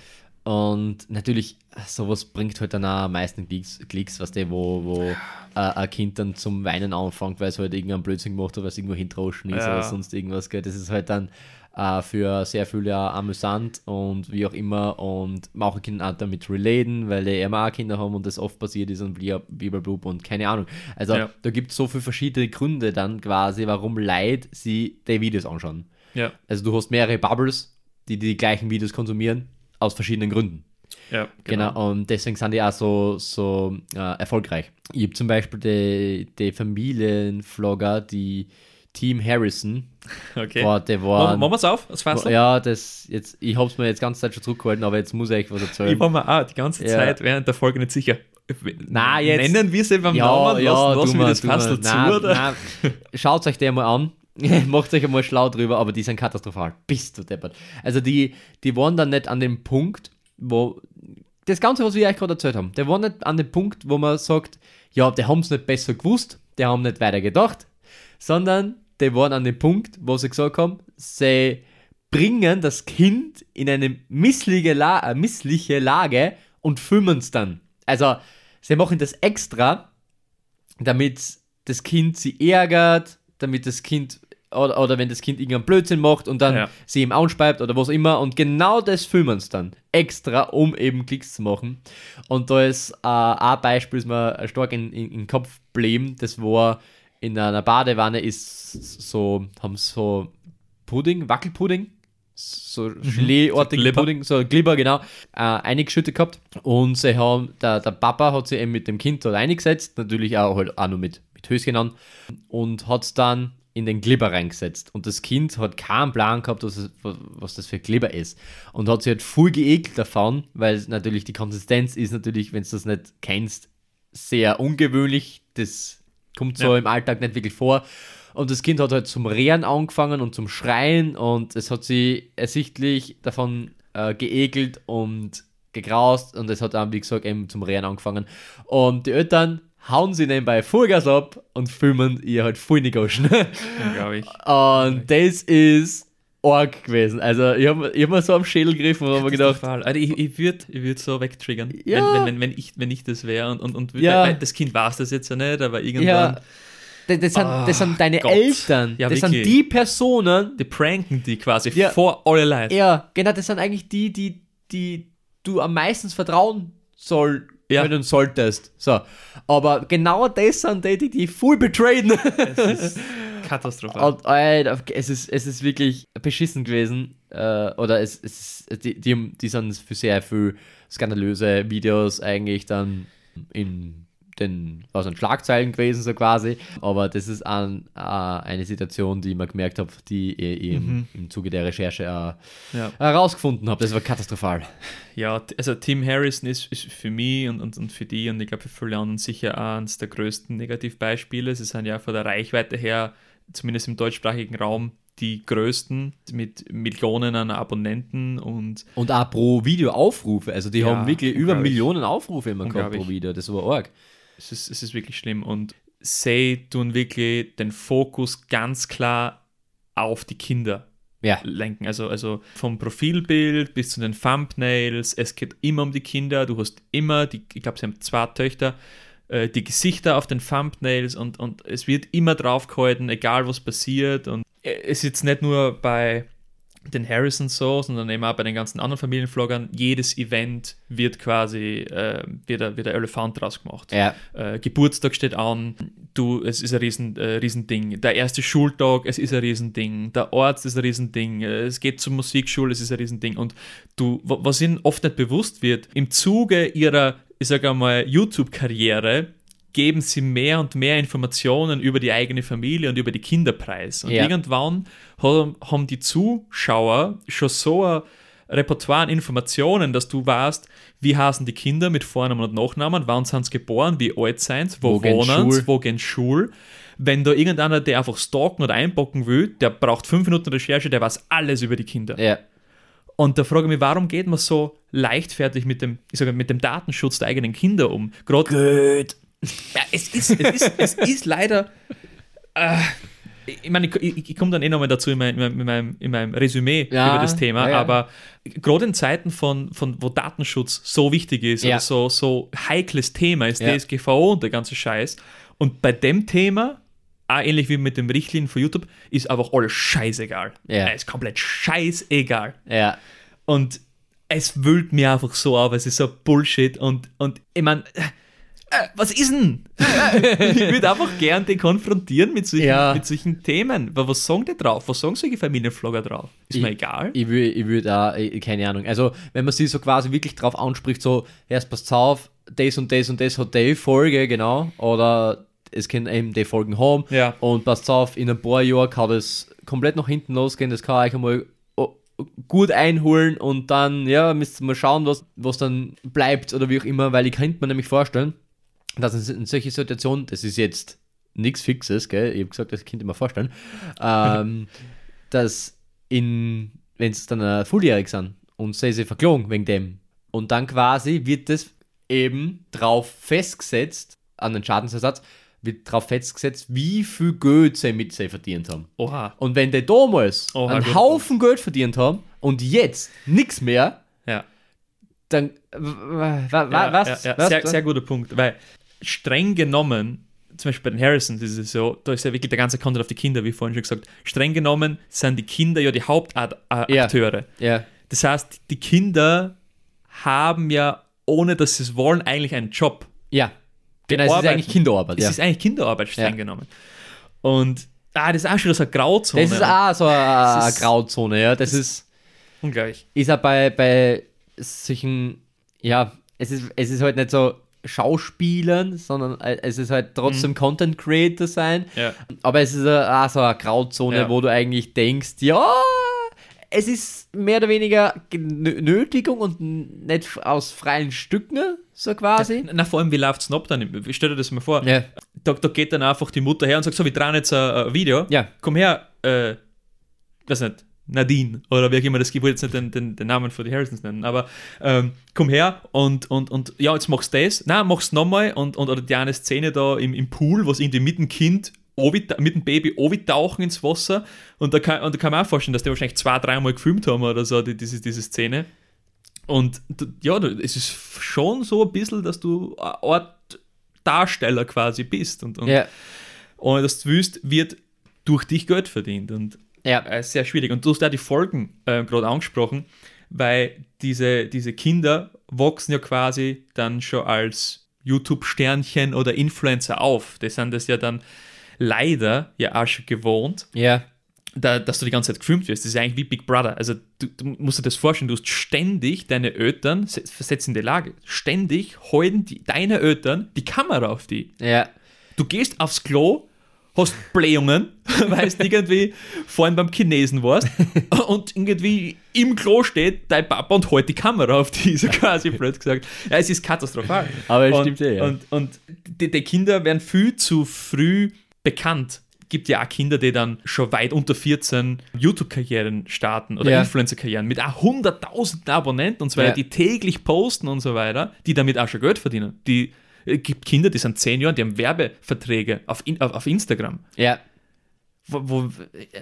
Und natürlich, sowas bringt halt dann auch am meisten Klicks, Klicks was der, wo, wo äh, ein Kind dann zum Weinen anfängt, weil es halt irgendeinen Blödsinn gemacht hat, weil es irgendwo hintroschen ist ja. oder sonst irgendwas. Gell? Das ist halt dann äh, für sehr viele amüsant und wie auch immer. Und manche Kinder auch damit relaten, weil die immer auch Kinder haben und das oft passiert ist und blablabla und keine Ahnung. Also ja. da gibt es so viele verschiedene Gründe dann quasi, warum Leute sie die Videos anschauen. Ja. Also du hast mehrere Bubbles, die die gleichen Videos konsumieren aus verschiedenen Gründen. Ja, genau. genau. Und deswegen sind die auch so, so äh, erfolgreich. Ich habe zum Beispiel die, die Familienvlogger, die Team Harrison. Okay. Boah, der war. Machen wir es auf? Das Fassel? Ja, das jetzt, ich habe es mir jetzt ganze Zeit schon zurückgehalten, aber jetzt muss ich was erzählen. Ich war mir auch die ganze ja. Zeit während der Folge nicht sicher. Nein, jetzt. Nennen wir sie beim ja, Namen? Ja, lassen wir das Fassel zu? Oder? Nein. Schaut euch den mal an. Macht euch einmal schlau drüber, aber die sind katastrophal. Bist du deppert. Also die, die waren dann nicht an dem Punkt, wo. Das Ganze, was wir euch gerade erzählt haben, der war nicht an dem Punkt, wo man sagt, ja, die haben es nicht besser gewusst, die haben nicht weiter gedacht, sondern die waren an dem Punkt, wo sie gesagt haben, sie bringen das Kind in eine missliche, La äh, missliche Lage und filmen es dann. Also, sie machen das extra, damit das Kind sie ärgert, damit das Kind oder, oder wenn das Kind irgendeinen Blödsinn macht und dann ja. sie ihm anspeibt oder was immer und genau das filmen sie dann extra, um eben Klicks zu machen. Und da ist äh, ein Beispiel, das mir stark in, in, in den Kopf blieb, das war in einer Badewanne ist so, haben so Pudding, Wackelpudding, so mhm. Gelee-artigen Pudding, so Glibber, genau, äh, eingeschüttet gehabt. Und sie haben, der, der Papa hat sich eben mit dem Kind dort eingesetzt, natürlich auch, halt auch nur mit, mit Höschen an, und hat es dann in den Glibber reingesetzt. Und das Kind hat keinen Plan gehabt, was, was das für Glibber ist. Und hat sich halt voll geekelt davon, weil natürlich die Konsistenz ist natürlich, wenn du das nicht kennst, sehr ungewöhnlich. Das Kommt so ja. im Alltag nicht wirklich vor. Und das Kind hat halt zum Rehren angefangen und zum Schreien und es hat sie ersichtlich davon äh, geekelt und gegraust und es hat dann, wie gesagt, eben zum Rehren angefangen. Und die Eltern hauen sie nebenbei Vollgas ab und filmen ihr halt voll in die Goschen. Und das ist arg gewesen. Also ich habe ich hab mir so am Schädel gegriffen und habe mir gedacht. Also ich, ich würde ich würd so wegtriggern, ja. wenn, wenn, wenn, ich, wenn ich das wäre. Und, und, und ja. das Kind weiß das jetzt ja nicht, aber irgendwann. Ja. Das, das, sind, das sind deine Gott. Eltern. Ja, das wirklich. sind die Personen. Die pranken die quasi ja, vor alle Leute. Ja, genau, das sind eigentlich die, die, die du am meisten vertrauen soll, ja. wenn du solltest. So. Aber genau das sind die, die die full betrayen. Es ist katastrophal. Und, Alter, es, ist, es ist wirklich beschissen gewesen. Äh, oder es, es die, die, die sind für sehr viel skandalöse Videos eigentlich dann in den was an Schlagzeilen gewesen, so quasi. Aber das ist ein, äh, eine Situation, die ich mir gemerkt habe, die ich im, mhm. im Zuge der Recherche äh, ja. herausgefunden habe. Das war katastrophal. Ja, also Tim Harrison ist, ist für mich und, und, und für die und ich glaube für viele anderen sicher eines der größten Negativbeispiele. Sie sind ja von der Reichweite her, zumindest im deutschsprachigen Raum, die größten mit Millionen an Abonnenten und. Und auch pro Video Aufrufe. Also die ja, haben wirklich über Millionen Aufrufe immer gehabt pro Video. Das war arg. Es ist, es ist wirklich schlimm. Und sie tun wirklich den Fokus ganz klar auf die Kinder ja. lenken. Also, also vom Profilbild bis zu den Thumbnails. Es geht immer um die Kinder. Du hast immer, die, ich glaube, sie haben zwei Töchter, äh, die Gesichter auf den Thumbnails und, und es wird immer drauf gehalten, egal was passiert. Und äh, es ist jetzt nicht nur bei den Harrisons so, sondern eben auch bei den ganzen anderen Familienvloggern, jedes Event wird quasi, äh, wird, ein, wird ein Elefant draus gemacht. Ja. Äh, Geburtstag steht an, du, es ist ein riesen, äh, Riesending. Der erste Schultag, es ist ein Riesending. Der Arzt ist ein Riesending. Äh, Es geht zur Musikschule, es ist ein Riesending. Und du, wa- was ihnen oft nicht bewusst wird, im Zuge ihrer, ich sage einmal, YouTube-Karriere geben sie mehr und mehr Informationen über die eigene Familie und über die Kinderpreis. Und Ja. irgendwann haben, die Zuschauer schon so ein Repertoire an Informationen, dass du weißt, wie heißen die Kinder mit Vornamen und Nachnamen, wann sind sie geboren, wie alt sind sie, wo, Wo wohnen sie, wo gehen Schul. Wenn da irgendeiner, der einfach stalken oder einbocken will, der braucht fünf Minuten Recherche, der weiß alles über die Kinder. Ja. Und da frage ich mich, warum geht man so leichtfertig mit dem, ich sage, mit dem Datenschutz der eigenen Kinder um? Gerade Gut. Ja, es ist, es ist, es ist leider. Äh, ich meine, ich, ich, komme dann eh nochmal dazu in, mein, in, meinem, in meinem Resümee Ja, über das Thema, ja, aber gerade in Zeiten von, von wo Datenschutz so wichtig ist Ja. so, so heikles Thema ist. DSGVO und der ganze Scheiß. Und bei dem Thema, auch ähnlich wie mit dem Richtlinien von YouTube, ist einfach alles scheißegal. Ja. Es ist komplett scheißegal. Ja. Und es wühlt mir einfach so auf, es ist so Bullshit und, und ich meine, was ist denn? ich würde einfach gern den konfrontieren mit solchen, Ja. mit solchen Themen. Aber was sagen die drauf? Was sagen solche Familienvlogger drauf? Ist mir egal. Ich würde ich würd auch, ich- keine Ahnung. Also, wenn man sie so quasi wirklich drauf anspricht, so, erst passt auf, das und das und das hat die Folge, genau. Oder es können eben die Folgen haben. Ja. Und passt auf, in ein paar Jahren kann das komplett nach hinten losgehen. Das kann euch einmal oh, gut einholen und dann, ja, müsst ihr mal schauen, was, was dann bleibt oder wie auch immer, weil ich könnte mir nämlich vorstellen, dass in, in solche Situationen, das ist jetzt nichts Fixes, gell? Ich habe gesagt, das könnte ich mir vorstellen, ähm, dass in, wenn es dann äh, volljährig sind und sie sich verklagen wegen dem und dann quasi wird das eben drauf festgesetzt, an den Schadensersatz, wird drauf festgesetzt, wie viel Geld sie mit sie verdient haben. Oha. Und wenn die damals Oha, einen gut. Haufen Geld verdient haben und jetzt nichts mehr, Ja. dann ja, was? ja, ja. was? Sehr, sehr guter Punkt, weil streng genommen, zum Beispiel bei den Harrisons ist es so, da ist ja wirklich der ganze Content auf die Kinder, wie vorhin schon gesagt. Streng genommen sind die Kinder ja die Ja. Hauptakteure. Ja, Das heißt, die Kinder haben ja, ohne dass sie es wollen, eigentlich einen Job. ja. Genau, es ist eigentlich Kinderarbeit. Es Ja. ist eigentlich Kinderarbeit streng Ja. genommen. Und ah, das ist auch schon so eine Grauzone. Das ist auch so eine, Das eine Grauzone, ja. Das ist, ungleich. ist auch bei, bei solchen, ja, es ist, es ist halt nicht so Schauspielern, sondern es ist halt trotzdem Content Creator sein. Ja. Aber es ist äh, auch so eine Grauzone, Ja. wo du eigentlich denkst, ja, es ist mehr oder weniger Nötigung und nicht aus freien Stücken, so quasi. Na, vor allem, wie läuft es ab dann? Stell dir das mal vor. Ja. Da, da geht dann einfach die Mutter her und sagt: So, wir drehen jetzt ein, ein Video. Ja. Komm her, äh, weiß nicht, Nadine oder wie auch immer das gibt, ich jetzt nicht den, den, den Namen von die Harrisons nennen, aber ähm, komm her und, und, und ja, jetzt machst du das, nein, machst nochmal und, und oder die eine Szene da im, im Pool, was irgendwie mit dem Kind mit dem Baby tauchen ins Wasser. Und da, kann, und da kann man auch vorstellen, dass die wahrscheinlich zwei, dreimal gefilmt haben oder so, die, diese, diese Szene. Und ja, es ist schon so ein bisschen, dass du eine Art Darsteller quasi bist. Und, und Ja. ohne dass du wüsst, wird durch dich Geld verdient. Und Ja. äh, sehr schwierig. Und du hast da die Folgen äh, gerade angesprochen, weil diese, diese Kinder wachsen ja quasi dann schon als YouTube-Sternchen oder Influencer auf. Die sind das ja dann leider ja auch schon gewohnt, Ja. da, dass du die ganze Zeit gefilmt wirst. Das ist ja eigentlich wie Big Brother. Also du, du musst dir das vorstellen, du hast ständig deine Eltern, se- versetzt in die Lage, ständig halten die, deine Eltern die Kamera auf die. Ja. Du gehst aufs Klo, hast Blähungen, weil du irgendwie vorhin beim Chinesen warst und irgendwie im Klo steht dein Papa und hält die Kamera auf die, so quasi blöd gesagt. Ja, es ist katastrophal. Aber es und, stimmt eh, ja. Und, und die, die Kinder werden viel zu früh bekannt. Gibt ja auch Kinder, die dann schon weit unter 14 YouTube-Karrieren starten oder Ja. Influencer-Karrieren mit auch hunderttausenden Abonnenten und so weiter, Ja. die täglich posten und so weiter, die damit auch schon Geld verdienen. Die es gibt Kinder, die sind zehn Jahre, die haben Werbeverträge auf, auf, Instagram. Ja. Wo, wo, äh,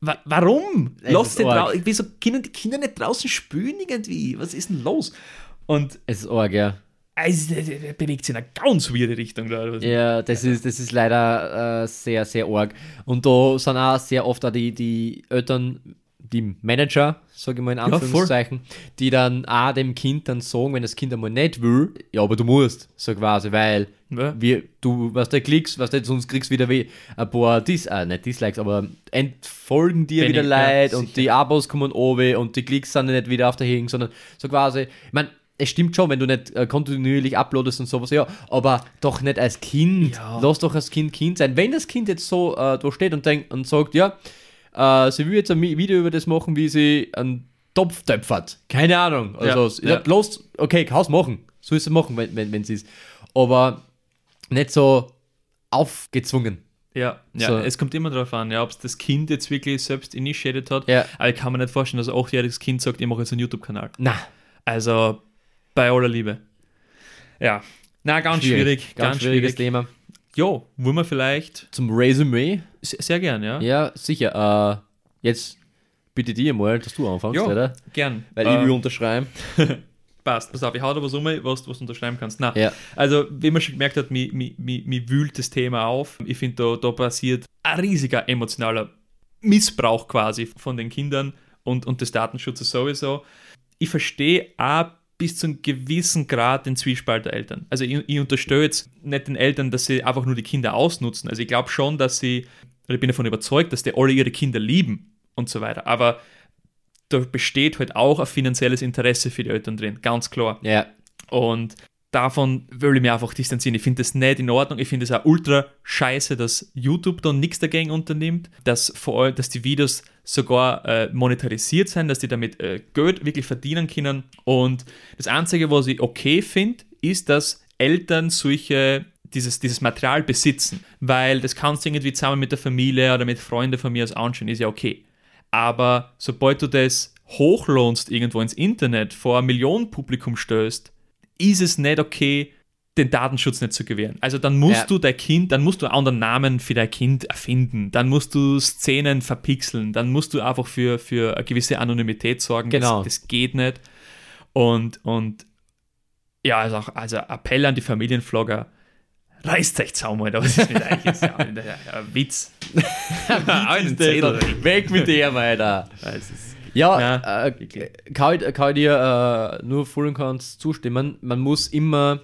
wa- warum? Lass drau- Wieso können die Kinder nicht draußen spülen irgendwie? Was ist denn los? Und Es ist arg, ja. also, der- bewegt sich in eine ganz weirde Richtung. Da. Ja, das ist, das ist leider äh, sehr, sehr arg. Und da sind auch sehr oft auch die, die Eltern die Manager, sage ich mal in. Anführungszeichen, die dann auch dem Kind dann sagen, wenn das Kind einmal nicht will, ja, aber du musst, so quasi, weil Ja. wir, du, was du klickst, was du sonst kriegst wieder wie ein paar Dis, äh, nicht Dislikes, aber entfolgen dir Wenn wieder ich- ja, Leid und sicher. die Abos kommen oben und die Klicks sind nicht wieder auf der Hing, sondern so quasi, ich meine, es stimmt schon, wenn du nicht äh, kontinuierlich uploadest und sowas, ja, aber doch nicht als Kind. Ja. Lass doch als Kind Kind sein. Wenn das Kind jetzt so äh, da steht und denkt und sagt, ja, äh, sie will jetzt ein Video über das machen, wie sie einen Topf töpfert. Keine Ahnung. Also, Ja, ja, ja. los, okay, kannst machen. Soll sie machen, wenn, wenn, wenn sie ist. Aber nicht so aufgezwungen. Ja, ja So. es kommt immer darauf an, ja, ob es das Kind jetzt wirklich selbst initiated hat. Ja. Aber ich kann mir nicht vorstellen, dass ein achtjähriges Kind sagt, ich mache jetzt einen YouTube-Kanal. Na, Also bei aller Liebe. Ja, na, ganz schwierig. Ganz, schwieriges Thema. Jo, wollen wir vielleicht. Zum Resümee. Sehr, sehr gern, ja. Ja, sicher. Äh, jetzt bitte dir mal, dass du anfängst, Jo, oder? gern. Weil Äh, ich will unterschreiben. Passt, pass auf, ich hau da was um, was, was du unterschreiben kannst. Na, Ja. also, wie man schon gemerkt hat, mir, mir, mir, mir wühlt das Thema auf. Ich finde, da, da passiert ein riesiger emotionaler Missbrauch quasi von den Kindern und, und des Datenschutzes sowieso. Ich verstehe auch bis zu einem gewissen Grad den Zwiespalt der Eltern. Also ich, ich unterstelle jetzt nicht den Eltern, dass sie einfach nur die Kinder ausnutzen. Also ich glaube schon, dass sie, oder ich bin davon überzeugt, dass die alle ihre Kinder lieben und so weiter. Aber da besteht halt auch ein finanzielles Interesse für die Eltern drin, ganz klar. Ja. Und davon will ich mich einfach distanzieren. Ich finde das nicht in Ordnung. Ich finde es auch ultra scheiße, dass YouTube da nichts dagegen unternimmt, dass vor allem, dass die Videos sogar äh, monetarisiert sind, dass die damit äh, Geld wirklich verdienen können. Und das Einzige, was ich okay finde, ist, dass Eltern solche dieses, dieses Material besitzen, weil das kannst du irgendwie zusammen mit der Familie oder mit Freunden von mir aus anschauen, ist ja okay. Aber sobald du das hochlohnst irgendwo ins Internet vor ein Millionenpublikum stößt, ist es nicht okay, den Datenschutz nicht zu gewähren. Also dann musst Ja. du dein Kind, dann musst du einen anderen Namen für dein Kind erfinden, dann musst du Szenen verpixeln, dann musst du einfach für, für eine gewisse Anonymität sorgen. Genau. Das, das geht nicht. Und, und ja, also auch also Appell an die Familienvlogger, reißt euch zusammen, Alter. Was ist mit euch jetzt? Ja, ein Witz. Ein Zettel. Weg mit dem, Alter. Ja, Ja, äh, kann, ich, kann ich dir äh, nur voll und ganz zustimmen. Man muss immer,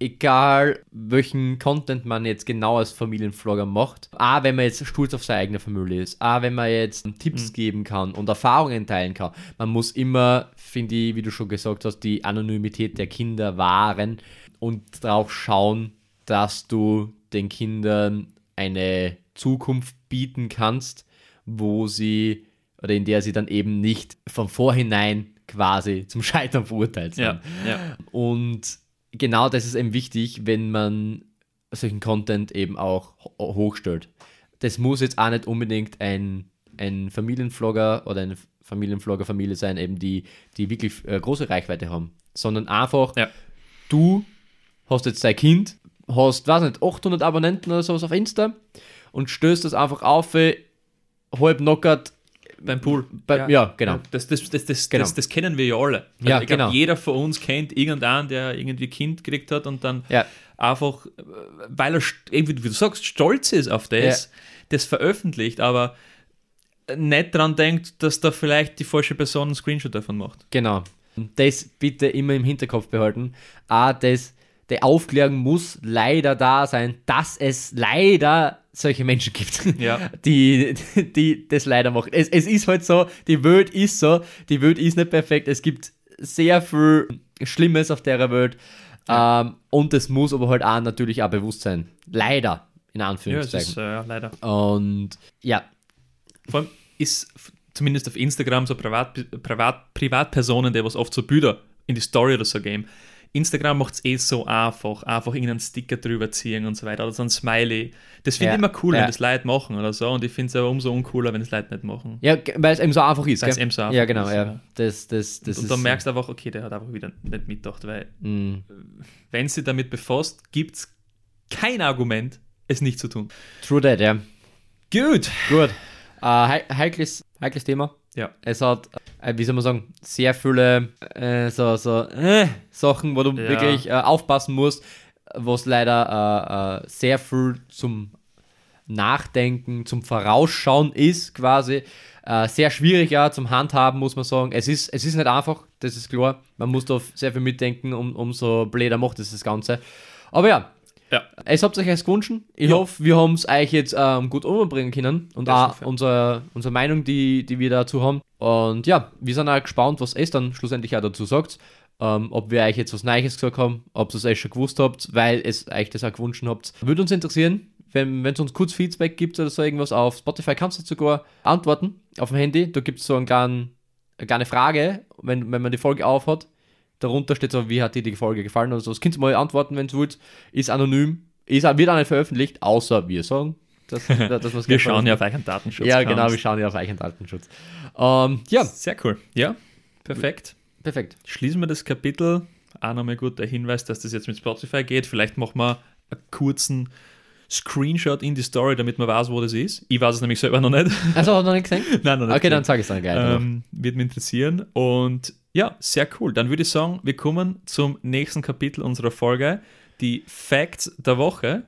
egal welchen Content man jetzt genau als Familienvlogger macht, auch wenn man jetzt stolz auf seine eigene Familie ist, auch wenn man jetzt Tipps geben kann und Erfahrungen teilen kann, man muss immer, finde ich, wie du schon gesagt hast, die Anonymität der Kinder wahren und darauf schauen, dass du den Kindern eine Zukunft bieten kannst, wo sie oder in der sie dann eben nicht von vorhinein quasi zum Scheitern verurteilt sind. Ja, ja. Und genau das ist eben wichtig, wenn man solchen Content eben auch ho- hochstellt. Das muss jetzt auch nicht unbedingt ein, ein Familienvlogger oder eine Familienvlogger-Familie sein, eben die, die wirklich äh, große Reichweite haben, sondern einfach, Ja. du hast jetzt dein Kind, hast, weiß nicht, 800 Abonnenten oder sowas auf Insta und stößt das einfach auf, halb knockert Beim Pool. Bei- ja, genau. Das, das, das, das, Genau. das, das kennen wir ja alle. Also Ja, ich glaube, genau. jeder von uns kennt irgendeinen, der irgendwie Kind gekriegt hat und dann Ja. einfach, weil er, irgendwie, wie du sagst, stolz ist auf das, das veröffentlicht, aber nicht dran denkt, dass da vielleicht die falsche Person einen Screenshot davon macht. Genau. Das bitte immer im Hinterkopf behalten. A, das, die Aufklärung muss leider da sein, dass es leider solche Menschen gibt, Ja. die, die das leider machen. Es, es ist halt so, die Welt ist so, die Welt ist nicht perfekt. Es gibt sehr viel Schlimmes auf der Welt. Ähm, und es muss aber halt auch natürlich auch bewusst sein. Leider, in Ja, es Anführungszeichen. ist, äh, ja, leider. und ja, Vor allem ist zumindest auf Instagram so Privat, Privat, Privatpersonen, die was oft so Bilder in die Story oder so geben. Instagram macht es eh so einfach, einfach irgendeinen Sticker drüber ziehen und so weiter oder so ein Smiley. Das finde Ja, ich immer cool, ja. wenn das Leute machen oder so und ich finde es aber umso uncooler, wenn es Leute nicht machen. ja, weil es eben so einfach ist. Weil es eben so einfach ja, genau. ist, ja. Das, das, das und ist, dann merkst du einfach, okay, der hat einfach wieder nicht mitgedacht, weil Mm. wenn sie damit befasst, gibt es kein Argument, es nicht zu tun. True that, ja. Gut. Gut. Äh, hei- heikles, heikles Thema. Ja. Es hat, äh, wie soll man sagen, sehr viele äh, so, so äh, Sachen, wo du Ja. wirklich äh, aufpassen musst, was leider äh, sehr viel zum Nachdenken, zum Vorausschauen ist quasi. Sehr schwierig ja zum Handhaben, muss man sagen. Es ist, es ist nicht einfach, das ist klar. Man muss da sehr viel mitdenken, um, umso bläder macht es das Ganze. Aber ja, Ja. es habt euch als gewünscht. Ich Ja. hoffe, wir haben es euch jetzt ähm, gut umbringen können und Das auch unsere, unsere Meinung, die, die wir dazu haben. Und ja, wir sind auch gespannt, was es dann schlussendlich auch dazu sagt. Ähm, ob wir euch jetzt was Neues gesagt haben, ob ihr es euch schon gewusst habt, weil es euch das auch gewünscht habt. Würde uns interessieren, wenn es uns kurz Feedback gibt oder so irgendwas auf Spotify, kannst du sogar antworten auf dem Handy. Da gibt es so einen kleinen, eine kleine Frage, wenn, wenn man die Folge aufhat. Darunter steht so, wie hat dir die Folge gefallen oder so. Das könnt ihr mal antworten, wenn ihr wollt. Ist anonym. Ist, wird auch nicht veröffentlicht, außer wir sagen. Dass, dass wir's Wir schauen ja auf euren Datenschutz. Ja, genau, kannst. wir schauen ja auf euch Datenschutz. Ähm, ja, Sehr cool. Ja, perfekt. perfekt. Schließen wir das Kapitel. Auch nochmal gut der Hinweis, dass das jetzt mit Spotify geht. Vielleicht machen wir einen kurzen Screenshot in die Story, damit man weiß, wo das ist. Ich weiß es nämlich selber noch nicht. Also, noch nicht gesehen? Nein, noch nicht. Okay, dann sag ich es dann gleich. ähm, wird mich interessieren. Und ja, sehr cool. Dann würde ich sagen, wir kommen zum nächsten Kapitel unserer Folge, die Facts der Woche.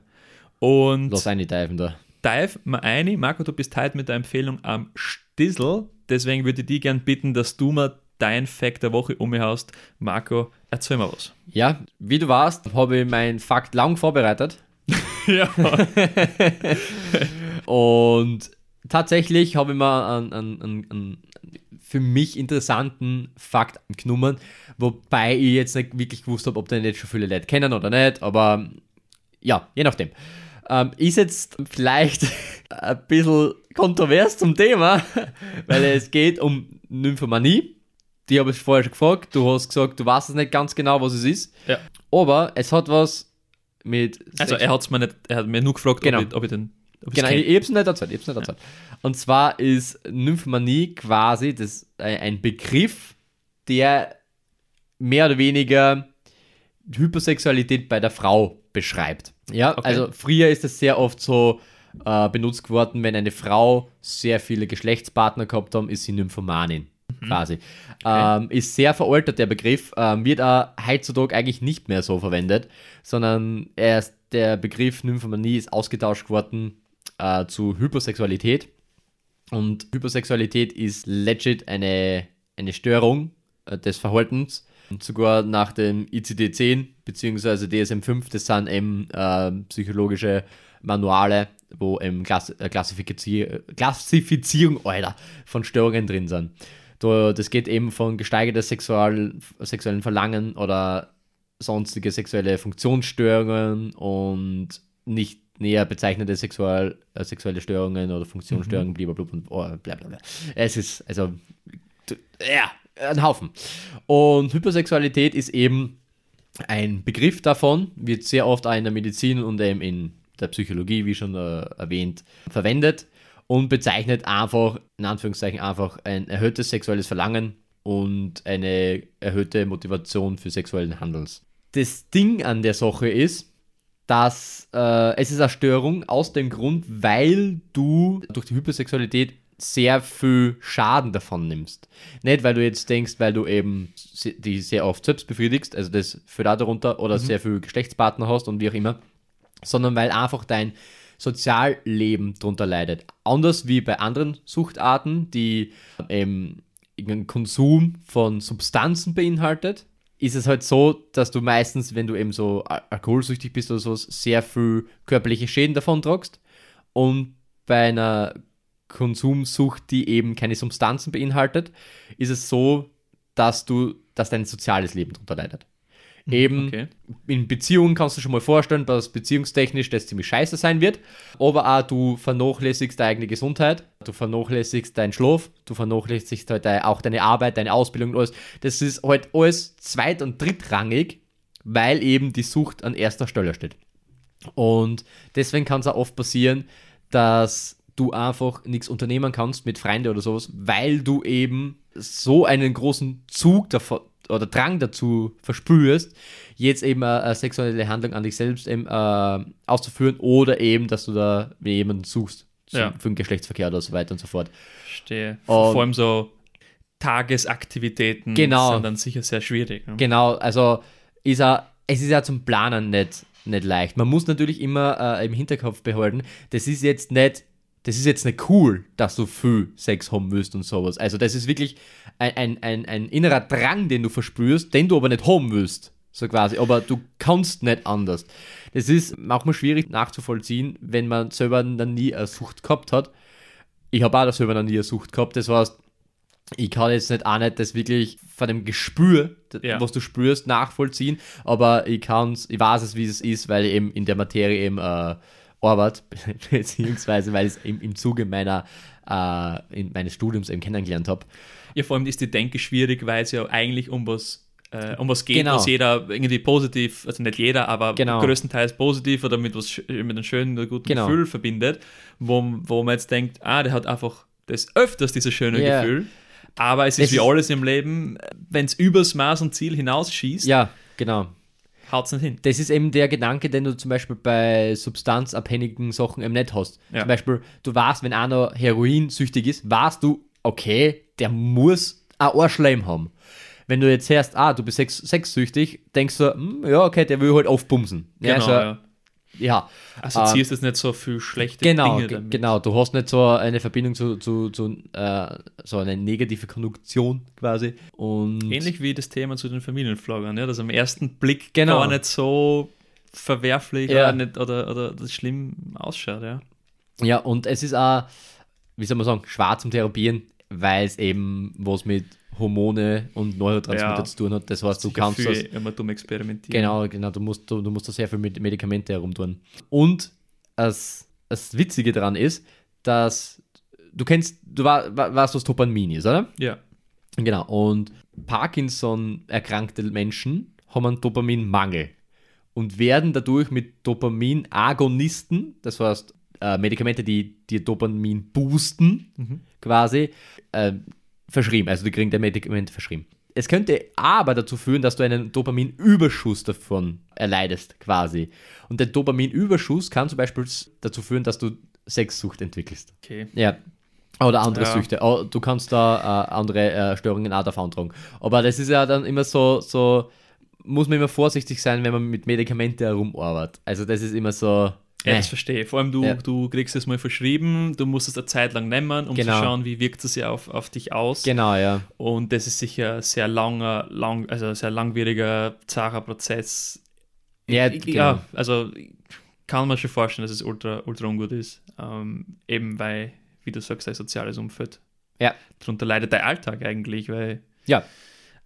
Und Lass eine diven da. dive mal ein. Marco, du bist heute mit der Empfehlung am Stissel. Deswegen würde ich dich gern bitten, dass du mal dein Fact der Woche umhaust. Marco, erzähl mal was. Ja, wie du weißt, habe ich meinen Fakt lang vorbereitet. ja. Und tatsächlich habe ich mal einen, einen, einen für mich interessanten Fakt genommen, wobei ich jetzt nicht wirklich gewusst habe, ob den jetzt schon viele Leute kennen oder nicht, aber ja, je nachdem. Ähm, ist jetzt vielleicht ein bisschen kontrovers zum Thema, weil es geht um Nymphomanie. Die habe ich vorher schon gefragt. Du hast gesagt, du weißt es nicht ganz genau, was es ist. ja. Aber es hat was mit. Also er hat's mir nicht, er hat mir nur gefragt, Genau. ob, ich, ob ich den ob Genau, ich, ich hab's nicht erzählt, ich hab's nicht erzählt. Und zwar ist Nymphomanie quasi das, äh, ein Begriff, der mehr oder weniger Hypersexualität bei der Frau beschreibt. Ja, Okay. also früher ist es sehr oft so äh, benutzt geworden, wenn eine Frau sehr viele Geschlechtspartner gehabt haben, ist sie Nymphomanin. Quasi. Ähm, ist sehr veraltet, der Begriff, ähm, wird auch heutzutage eigentlich nicht mehr so verwendet, sondern erst der Begriff Nymphomanie ist ausgetauscht worden äh, zu Hypersexualität. Und Hypersexualität ist legit eine, eine Störung äh, des Verhaltens. Und sogar nach dem ICD-10 bzw. DSM-5, das sind eben äh, psychologische Manuale, wo eben Klass äh, Klassifizier Klassifizierung Alter, von Störungen drin sind. Da, das geht eben von gesteigerter Sexual sexuellen Verlangen oder sonstige sexuelle Funktionsstörungen und nicht näher bezeichnete sexual, äh, sexuelle Störungen oder Funktionsstörungen, blablabla. und oh, bla bla bla. Es ist, also, ja, ein Haufen. Und Hypersexualität ist eben ein Begriff davon, wird sehr oft auch in der Medizin und eben in der Psychologie, wie schon äh, erwähnt, verwendet und bezeichnet einfach, in Anführungszeichen, einfach ein erhöhtes sexuelles Verlangen und eine erhöhte Motivation für sexuellen Handels. Das Ding an der Sache ist, dass äh, es ist eine Störung aus dem Grund, weil du durch die Hypersexualität sehr viel Schaden davon nimmst. Nicht, weil du jetzt denkst, weil du eben die sehr oft selbst befriedigst, also das auch darunter, oder sehr viel Geschlechtspartner hast und wie auch immer, sondern weil einfach dein Sozialleben darunter leidet. Anders wie bei anderen Suchtarten, die eben irgendeinen Konsum von Substanzen beinhaltet, ist es halt so, dass du meistens, wenn du eben so al- alkoholsüchtig bist oder sowas, sehr viel körperliche Schäden davon tragst. Und bei einer Konsumsucht, die eben keine Substanzen beinhaltet, ist es so, dass du, dass dein soziales Leben darunter leidet. Eben okay. in Beziehungen kannst du schon mal vorstellen, dass beziehungstechnisch das ziemlich scheiße sein wird. Aber auch du vernachlässigst deine eigene Gesundheit, du vernachlässigst deinen Schlaf, du vernachlässigst halt auch deine Arbeit, deine Ausbildung und alles. Das ist halt alles zweit- und drittrangig, weil eben die Sucht an erster Stelle steht. Und deswegen kann es auch oft passieren, dass du einfach nichts unternehmen kannst mit Freunden oder sowas, weil du eben so einen großen Zug davon oder Drang dazu verspürst, jetzt eben eine, eine sexuelle Handlung an dich selbst eben, äh, auszuführen oder eben, dass du da jemanden suchst Ja. für den Geschlechtsverkehr oder so weiter und so fort. Verstehe. Und- Vor allem so Tagesaktivitäten Genau. sind dann sicher sehr schwierig. Ne? Genau, also ist er, es ist ja zum Planen nicht nicht leicht. Man muss natürlich immer äh, im Hinterkopf behalten, das ist jetzt nicht, das ist jetzt nicht cool, dass du viel Sex haben willst und sowas. Also das ist wirklich ein, ein, ein, ein innerer Drang, den du verspürst, den du aber nicht haben willst. So quasi, aber du kannst nicht anders. Das ist manchmal schwierig nachzuvollziehen, wenn man selber dann nie eine Sucht gehabt hat. Ich habe auch selber noch nie eine Sucht gehabt, das heißt, ich kann jetzt nicht auch nicht das wirklich von dem Gespür, Ja. was du spürst, nachvollziehen, aber ich kann's, ich weiß es, wie es ist, weil ich eben in der Materie eben äh, arbeite, beziehungsweise weil ich es im, im Zuge meiner, äh, in, meines Studiums eben kennengelernt habe. Ja, vor allem ist die Denke schwierig, weil es ja eigentlich um was, äh, um was geht, Genau. was jeder irgendwie positiv, also nicht jeder, aber Genau. größtenteils positiv oder mit was mit einem schönen oder guten Genau. Gefühl verbindet, wo, wo man jetzt denkt, ah, der hat einfach das öfters, dieses schöne Ja. Gefühl. Aber es ist Es wie alles im Leben, wenn es übers Maß und Ziel hinausschießt, Ja, genau. Haut es nicht hin. Das ist eben der Gedanke, den du zum Beispiel bei substanzabhängigen Sachen eben nicht hast. Ja. Zum Beispiel, du weißt, wenn einer heroinsüchtig ist, weißt du, okay, der muss ein Arschleim haben. Wenn du jetzt hörst, ah, du bist sex sexsüchtig, denkst du, hm, ja, okay, der will halt aufbumsen. Ja, Genau, also, ja. Ja. Assoziierst jetzt nicht so viel schlechte Genau, Dinge ge- damit. genau. Du hast nicht so eine Verbindung zu, zu, zu äh, so eine negative Konjunktion quasi. Und Ähnlich wie das Thema zu den Familienvloggern, ja, das am ersten Blick Genau. gar nicht so verwerflich Ja. oder, nicht, oder, oder das schlimm ausschaut, ja. Ja, und es ist auch, wie soll man sagen, schwer zum Therapieren, weil es eben was mit Hormone und Neurotransmitter Ja. zu tun hat. Das heißt, du kannst viel das. immer dumm experimentieren. Genau, genau, du musst, du, du musst da sehr viel mit Medikamente herumtun. Und das, das Witzige daran ist, dass du kennst, du war, war, weißt, was Dopamin ist, oder? Ja. Genau, und Parkinson-erkrankte Menschen haben einen Dopaminmangel und werden dadurch mit Dopaminagonisten, das heißt äh, Medikamente, die dir Dopamin boosten, quasi, äh, verschrieben. Also die kriegen der Medikamente verschrieben. Es könnte aber dazu führen, dass du einen Dopaminüberschuss davon erleidest, quasi. Und der Dopaminüberschuss kann zum Beispiel dazu führen, dass du Sexsucht entwickelst. Okay. Ja. Oder andere Ja. Süchte. Oh, Du kannst da äh, andere äh, Störungen auch davon tragen. Aber das ist ja dann immer so, so, muss man immer vorsichtig sein, wenn man mit Medikamenten herumarbeitet. Also das ist immer so. Ja, äh, das verstehe ich. Vor allem, du, Ja. du kriegst es mal verschrieben, du musst es eine Zeit lang nehmen, um Genau. zu schauen, wie wirkt es ja auf, auf dich aus. Genau, ja. Und das ist sicher ein sehr langer, lang, also ein sehr langwieriger, zacher Prozess. Ja, Ich- genau. ja, also kann man schon vorstellen, dass es ultra, ultra ungut ist. Ähm, eben weil, wie du sagst, dein soziales Umfeld. Ja. Darunter leidet dein Alltag eigentlich, weil Ja.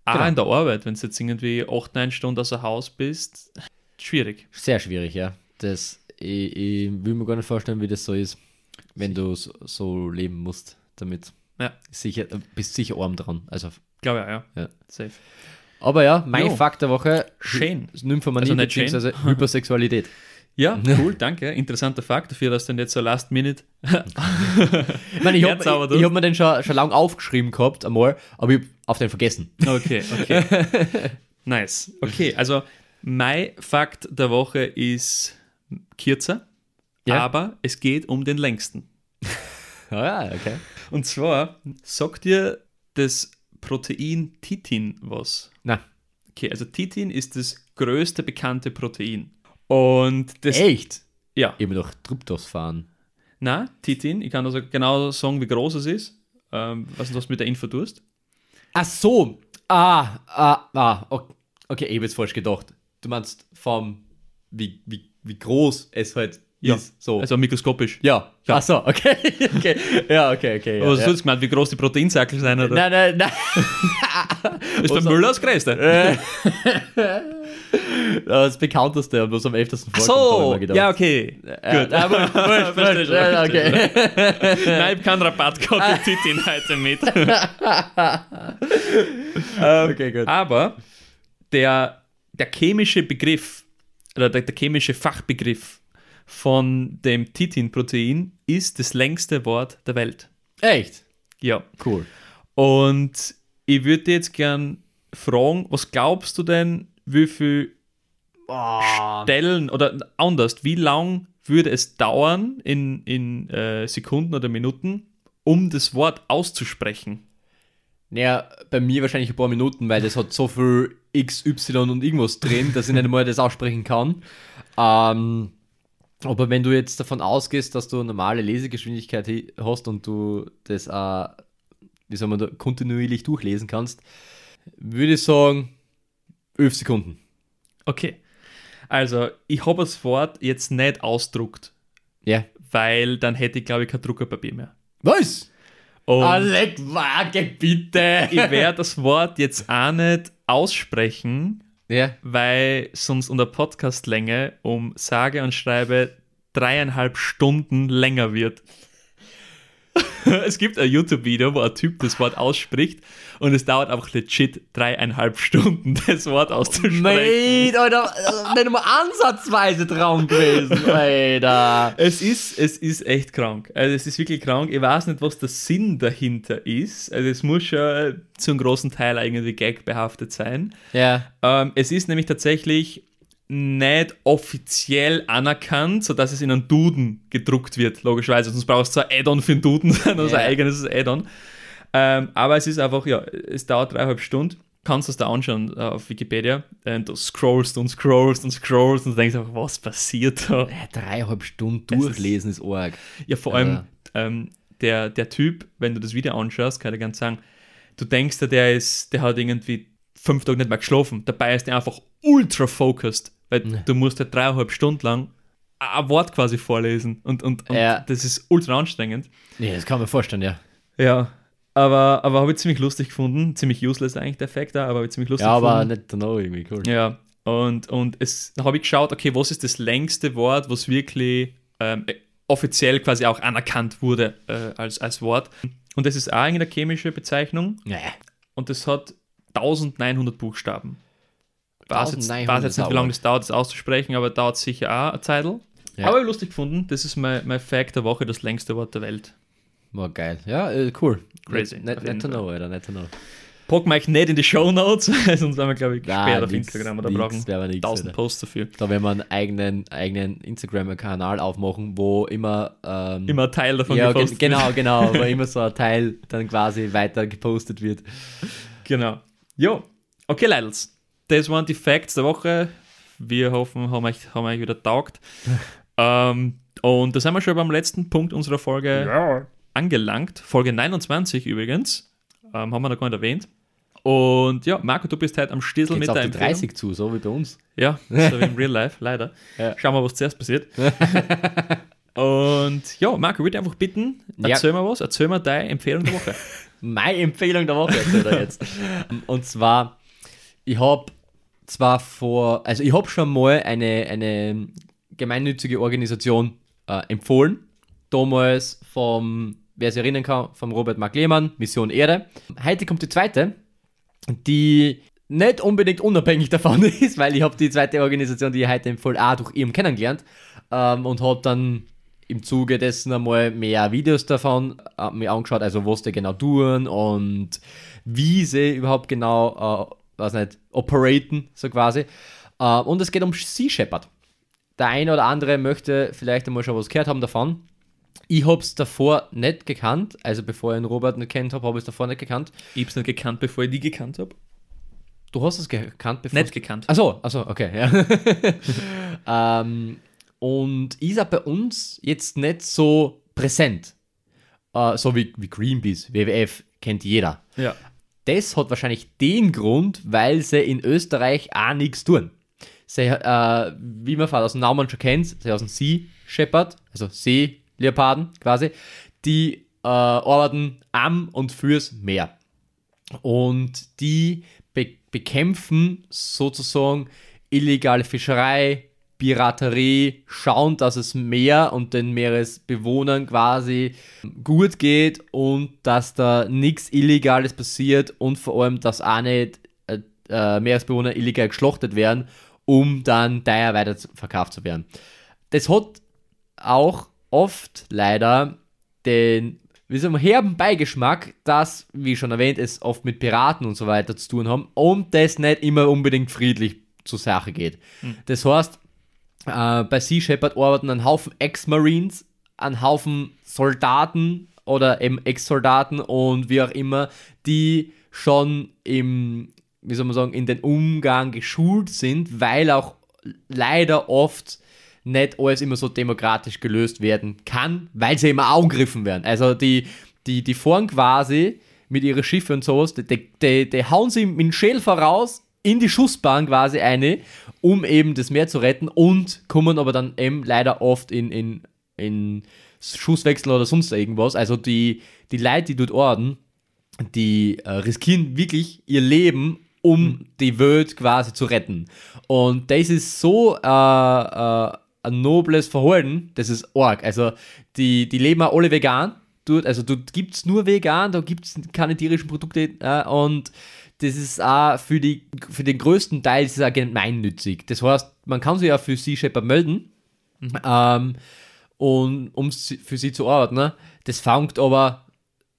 auch Genau. in der Arbeit, wenn du jetzt irgendwie 8, 9 Stunden außer Haus bist, schwierig. Sehr schwierig, ja. Das, ich, ich will mir gar nicht vorstellen, wie das so ist, wenn du so, so leben musst damit. Ja. Sicher, bist sicher arm dran. Also, Glaube ja, ja. Ja. Safe. aber ja, mein Jo. Fakt der Woche: Schön. Nymphomanie Also nicht schön. bzw. Hypersexualität. Ja, cool, danke. Interessanter Fakt dafür, dass du nicht so last minute. Ich meine, ich habe hab mir den schon, schon lange aufgeschrieben gehabt, einmal, aber ich hab auf den vergessen. Okay, okay. nice. Okay, also mein Fakt der Woche ist kürzer, Ja. aber es geht um den längsten. Ah, ja, okay. Und zwar sagt dir das Protein Titin was? Na, Okay, also Titin ist das größte bekannte Protein. Und das. echt? Ja. Habe doch Tryptophan. Na, Titin, ich kann also genau sagen, wie groß es ist. Ähm, was du mit der Info tust. Ach so. Ah, ah, ah. ok- Okay, ich habe jetzt falsch gedacht. Du meinst vom, wie, wie, wie groß es halt Ja. ist. So. Also mikroskopisch. ja. Ja. Ach so, okay. okay. Ja, okay, okay. Ja, Aber was ja. hast du gemeint, wie groß die Proteinsackel sein? Oder? Nein, nein, nein. ist beim also- Müller das größte. Äh, das bekannteste, was am 11. Ach vorkommt, hab ich so, gedacht. ja, okay. Äh, wurscht, wurscht, Verstehe wurscht. verstehe okay. Nein, ich habe keinen Rabattcode für Titin heute mit. okay, gut. Aber der, der chemische Begriff oder der, der chemische Fachbegriff von dem Titin-Protein ist das längste Wort der Welt. Echt? Ja. Cool. Und ich würde jetzt gern fragen, was glaubst du denn, wie viel Stellen oder anders, wie lang würde es dauern in, in äh, Sekunden oder Minuten, um das Wort auszusprechen? Naja, bei mir wahrscheinlich ein paar Minuten, weil das hat so viel X, Y und irgendwas drin, dass ich nicht einmal das aussprechen kann. Ähm, aber wenn du jetzt davon ausgehst, dass du normale Lesegeschwindigkeit hast und du das äh, wie soll man da, kontinuierlich durchlesen kannst, würde ich sagen 11 Sekunden. Okay. Also, ich habe das Wort jetzt nicht ausdruckt, Ja. weil dann hätte ich, glaube ich, kein Druckerpapier mehr. Was? Und Alec, wage bitte! ich werde das Wort jetzt auch nicht aussprechen, Ja. weil sonst unter Podcastlänge um sage und schreibe dreieinhalb Stunden länger wird. es gibt ein YouTube-Video, wo ein Typ das Wort ausspricht und es dauert einfach legit dreieinhalb Stunden, das Wort auszusprechen. Mate, Alter, nicht mal ansatzweise Traum gewesen, Alter. Es ist, es ist echt krank. Also es ist wirklich krank. Ich weiß nicht, was der Sinn dahinter ist. Also es muss schon zu einem großen Teil irgendwie Gag behaftet sein. Ja. Ähm, es ist nämlich tatsächlich nicht offiziell anerkannt, sodass es in einen Duden gedruckt wird, logischerweise. Sonst brauchst du ein Add-on für einen Duden, also Ja. ein eigenes Add-on. Ähm, aber es ist einfach, ja, es dauert dreieinhalb Stunden. Kannst du es da anschauen äh, auf Wikipedia. Und du scrollst und scrollst und scrollst und denkst einfach, was passiert da? Ja, Dreieinhalb Stunden Es ist- durchlesen ist arg. Ja, vor allem Ja. ähm, der, der Typ, wenn du das Video anschaust, kann ich ganz sagen, du denkst der ist, der hat irgendwie fünf Tage nicht mehr geschlafen. Dabei ist er einfach ultra focused, weil du musst ja dreieinhalb Stunden lang ein Wort quasi vorlesen und, und, und Ja. das ist ultra anstrengend. Ja, das kann man vorstellen, ja. Ja, aber, aber habe ich ziemlich lustig gefunden, ziemlich useless eigentlich der Effekt da, aber habe ich ziemlich lustig Ja, aber gefunden. nicht danach irgendwie, cool. Ja, und, und es, habe ich geschaut, okay, was ist das längste Wort, was wirklich ähm, äh, offiziell quasi auch anerkannt wurde äh, als, als Wort. Und das ist auch eine chemische Bezeichnung Ja. und das hat 1900 Buchstaben. Weiß jetzt, 1900 weiß jetzt nicht, wie lange das dauert, das auszusprechen, aber dauert sicher auch eine Zeitl. Ja. Aber lustig gefunden, das ist mein, mein Fact der Woche, das längste Wort der Welt. War geil. Ja, äh, cool. Crazy, jeden nicht to know, Alter, nicht to know. Packen wir euch nicht in die Show Notes, sonst werden wir, glaube ich, gesperrt auf Instagram oder nix, brauchen nix, 1000 Alter. Posts dafür. Da werden wir einen eigenen, eigenen Instagram-Kanal aufmachen, wo immer. Ähm, Immer ein Teil davon ja, ge gepostet wird. genau, genau, wo immer so ein Teil dann quasi weiter gepostet wird. Genau. Jo. Okay, Leidels. Das waren die Facts der Woche. Wir hoffen, haben euch, haben euch wieder taugt. ähm, und da sind wir schon beim letzten Punkt unserer Folge angelangt. Folge 29 übrigens. Ähm, haben wir noch gar nicht erwähnt. Und ja, Marco, du bist heute am Stiesel Geht's mit Empfehlung. 30 zu, so wie bei uns. Ja, so wie im Real Life, leider. Ja. Schauen wir, was zuerst passiert. Und ja, Marco, ich würde einfach bitten, Ja. erzähl mal was, erzähl mal deine Empfehlung der Woche. Meine Empfehlung der Woche erzählt er jetzt. Und zwar, ich habe zwar vor, also ich habe schon mal eine, eine gemeinnützige Organisation äh, empfohlen. Damals vom, wer sich erinnern kann, vom Robert Mark Lehmann, Mission Erde. Heute kommt die zweite, die nicht unbedingt unabhängig davon ist, weil ich habe die zweite Organisation, die ich heute empfohlen, auch durch ihn kennengelernt ähm, und habe dann im Zuge dessen einmal mehr Videos davon äh, mir angeschaut, also was die genau tun und wie sie überhaupt genau, äh, weiß nicht, operaten, so quasi. Äh, und es geht um Sea Shepherd. Der eine oder andere möchte vielleicht einmal schon was gehört haben davon. Ich habe es davor nicht gekannt, also bevor ich den Robert nicht kennt habe, habe ich es davor nicht gekannt. Ich habe es nicht gekannt, bevor ich die gekannt habe. Du hast es gekannt, bevor Nicht gekannt. Achso, achso, okay, ja. ähm, und ist auch bei uns jetzt nicht so präsent. Äh, so wie, wie Greenpeace, WWF, kennt jeder. Ja. Das hat wahrscheinlich den Grund, weil sie in Österreich auch nichts tun. Sie, äh, wie man aus dem Namen schon kennt, sie aus dem Sea Shepherd, also Seeleoparden quasi, die äh, arbeiten am und fürs Meer. Und die be bekämpfen sozusagen illegale Fischerei, Piraterie, schauen, dass es Meer und den Meeresbewohnern quasi gut geht und dass da nichts Illegales passiert und vor allem, dass auch nicht äh, äh, Meeresbewohner illegal geschlachtet werden, um dann teuer weiter zu- verkauft zu werden. Das hat auch oft leider den, wie sagen wir, herben Beigeschmack, dass, wie schon erwähnt, es oft mit Piraten und so weiter zu tun haben und das nicht immer unbedingt friedlich zur Sache geht. Das heißt, äh, bei Sea Shepherd arbeiten ein Haufen Ex-Marines, ein Haufen Soldaten oder eben Ex-Soldaten und wie auch immer, die schon im, wie soll man sagen, in den Umgang geschult sind, weil auch leider oft nicht alles immer so demokratisch gelöst werden kann, weil sie immer angegriffen werden. Also die, die, die fahren quasi mit ihren Schiffen und sowas, die, die, die, die hauen sie mit dem Schäl voraus in die Schussbahn quasi eine, um eben das Meer zu retten und kommen aber dann eben leider oft in, in, in Schusswechsel oder sonst irgendwas. Also die, die Leute, die dort orden, die äh, riskieren wirklich ihr Leben, um die Welt quasi zu retten. Und das ist so äh, äh, ein nobles Verhalten, das ist arg. Also die, die leben auch alle vegan. Dort, also dort gibt es nur vegan, da gibt es keine tierischen Produkte äh, und das ist auch für, die, für den größten Teil ist es auch gemeinnützig. Das heißt, man kann sich ja für Sea Shepherd melden, ähm, und, um für sie zu arbeiten. Ne? Das fängt aber,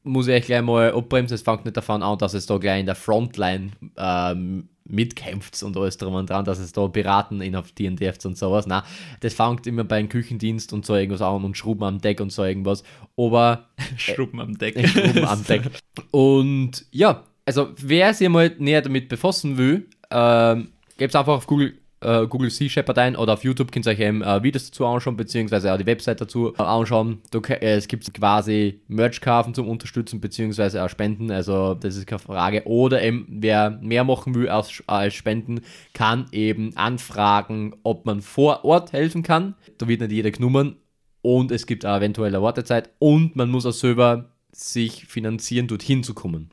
muss ich gleich mal abbremsen, es fängt nicht davon an, dass es da gleich in der Frontline ähm, mitkämpft und alles drum und dran, dass es da beraten in auf D&D und sowas. Nein, das fängt immer beim Küchendienst und so irgendwas an und Schrubben am Deck und so irgendwas. Aber Schruppen am Deck. oben am Deck. Und ja, also wer sich mal näher damit befassen will, ähm, gebt einfach auf Google, äh, Google Sea Shepherd ein oder auf YouTube könnt ihr euch eben äh, Videos dazu anschauen, beziehungsweise auch die Website dazu äh, anschauen. Da, äh, es gibt quasi Merch-Kaufen zum Unterstützen, beziehungsweise auch Spenden, also das ist keine Frage. Oder eben, wer mehr machen will als, als Spenden, kann eben anfragen, ob man vor Ort helfen kann. Da wird nicht jeder genommen und es gibt auch eventuell eine Wartezeit und man muss auch selber sich finanzieren, dorthin zu kommen.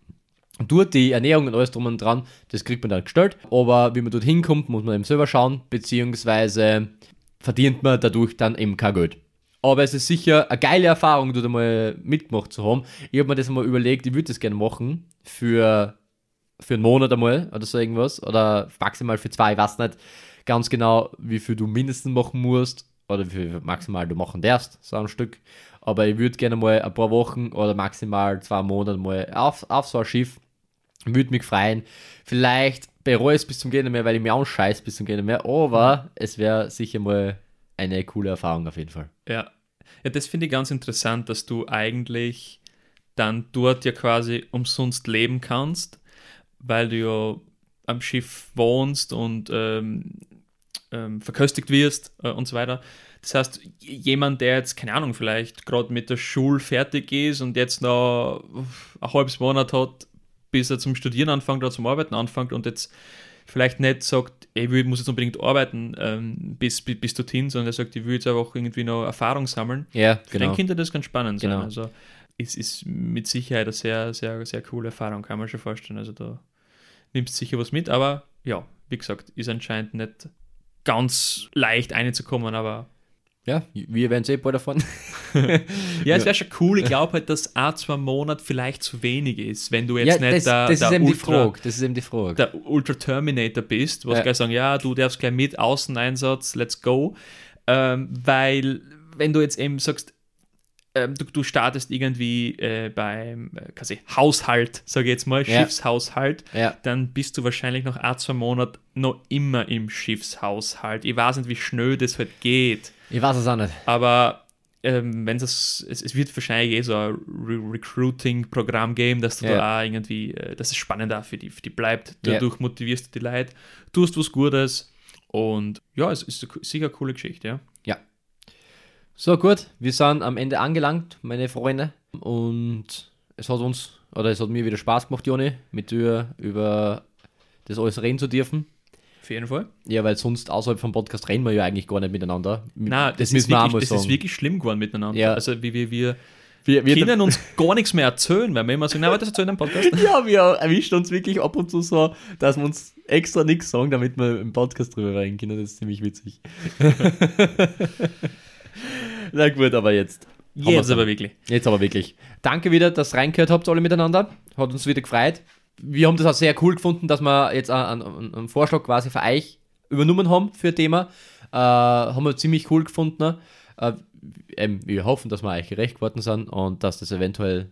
Dort die Ernährung und alles drum und dran, das kriegt man dann gestellt, aber wie man dorthin kommt, muss man eben selber schauen, beziehungsweise verdient man dadurch dann eben kein Geld. Aber es ist sicher eine geile Erfahrung, dort einmal mitgemacht zu haben. Ich habe mir das einmal überlegt, ich würde das gerne machen für, für einen Monat einmal oder so irgendwas oder maximal für zwei, ich weiß nicht ganz genau, wie viel du mindestens machen musst oder wie viel maximal du machen darfst, so ein Stück. Aber ich würde gerne mal ein paar Wochen oder maximal zwei Monate mal auf, auf so ein Schiff. Würde mich freuen. Vielleicht bereue es bis zum Gehen mehr, weil ich mich auch scheiß bis zum Gehen mehr. Aber es wäre sicher mal eine coole Erfahrung auf jeden Fall. Ja. ja, das finde ich ganz interessant, dass du eigentlich dann dort ja quasi umsonst leben kannst, weil du ja am Schiff wohnst und ähm, ähm, verköstigt wirst äh, und so weiter. Das heißt, jemand, der jetzt, keine Ahnung, vielleicht gerade mit der Schule fertig ist und jetzt noch ein halbes Monat hat, bis er zum Studieren anfängt oder zum Arbeiten anfängt und jetzt vielleicht nicht sagt, ey, ich muss jetzt unbedingt arbeiten ähm, bis, bis, bis dorthin, sondern er sagt, ich will jetzt einfach irgendwie noch Erfahrung sammeln. Ja, Für genau. den könnte das ganz spannend sein. Genau. Also es ist mit Sicherheit eine sehr, sehr, sehr coole Erfahrung, kann man schon vorstellen. Also da nimmst sicher was mit, aber ja, wie gesagt, ist anscheinend nicht ganz leicht reinzukommen, aber Ja, wir werden eh bald davon. ja, es wäre schon cool. Ich glaube halt, dass ein, zwei Monate vielleicht zu wenig ist, wenn du jetzt ja, nicht das, der, das der Ultra, Frage. Das ist eben die Frage. der Ultra Terminator bist, was Ja. gleich sagen, ja, du darfst gleich mit, Außeneinsatz, let's go. Ähm, weil, wenn du jetzt eben sagst, ähm, du, du startest irgendwie äh, beim äh, quasi Haushalt, sage ich jetzt mal, Ja. Schiffshaushalt, Ja. dann bist du wahrscheinlich nach ein, zwei Monaten noch immer im Schiffshaushalt. Ich weiß nicht, wie schnell das halt geht. Ich weiß es auch nicht. Aber ähm, wenn das, es, es wird wahrscheinlich eh so ein Re Recruiting-Programm geben, dass du Ja. da auch irgendwie, äh, dass es spannender für die, für die bleibt. Dadurch motivierst du die Leute, tust was Gutes und ja, es ist eine- sicher eine coole Geschichte, ja. So, gut. Wir sind am Ende angelangt, meine Freunde. Und es hat uns, oder es hat mir wieder Spaß gemacht, Joni, mit dir über das alles reden zu dürfen. Auf jeden Fall. Ja, weil sonst außerhalb vom Podcast reden wir ja eigentlich gar nicht miteinander. Na, das, ist wir auch wirklich, das ist wirklich schlimm geworden miteinander. Ja. Also wie wir, wir wir, wir, können uns gar nichts mehr erzählen, weil wir immer sagen, na, aber das erzählen im Podcast. ja, wir erwischen uns wirklich ab und zu so, dass wir uns extra nichts sagen, damit wir im Podcast drüber reden können. Das ist ziemlich witzig. Na gut, aber jetzt. Jetzt aber wirklich. Jetzt aber wirklich. Danke wieder, dass ihr reingehört habt, alle miteinander. Hat uns wieder gefreut. Wir haben das auch sehr cool gefunden, dass wir jetzt einen, einen, einen Vorschlag quasi für euch übernommen haben für ein Thema. Äh, haben wir ziemlich cool gefunden. Äh, eben, wir hoffen, dass wir euch gerecht geworden sind und dass das eventuell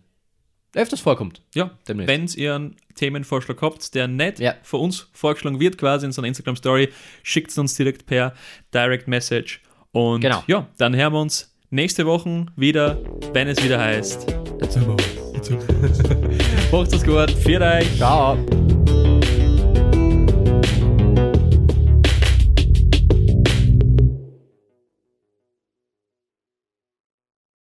öfters vorkommt. Ja, wenn ihr einen Themenvorschlag habt, der nicht Ja. von uns vorgeschlagen wird, quasi in so einer Instagram-Story, schickt es uns direkt per Direct Message. Und Genau. ja, dann hören wir uns nächste Woche wieder, wenn es wieder heißt. Macht's es gut. Für euch! Ciao.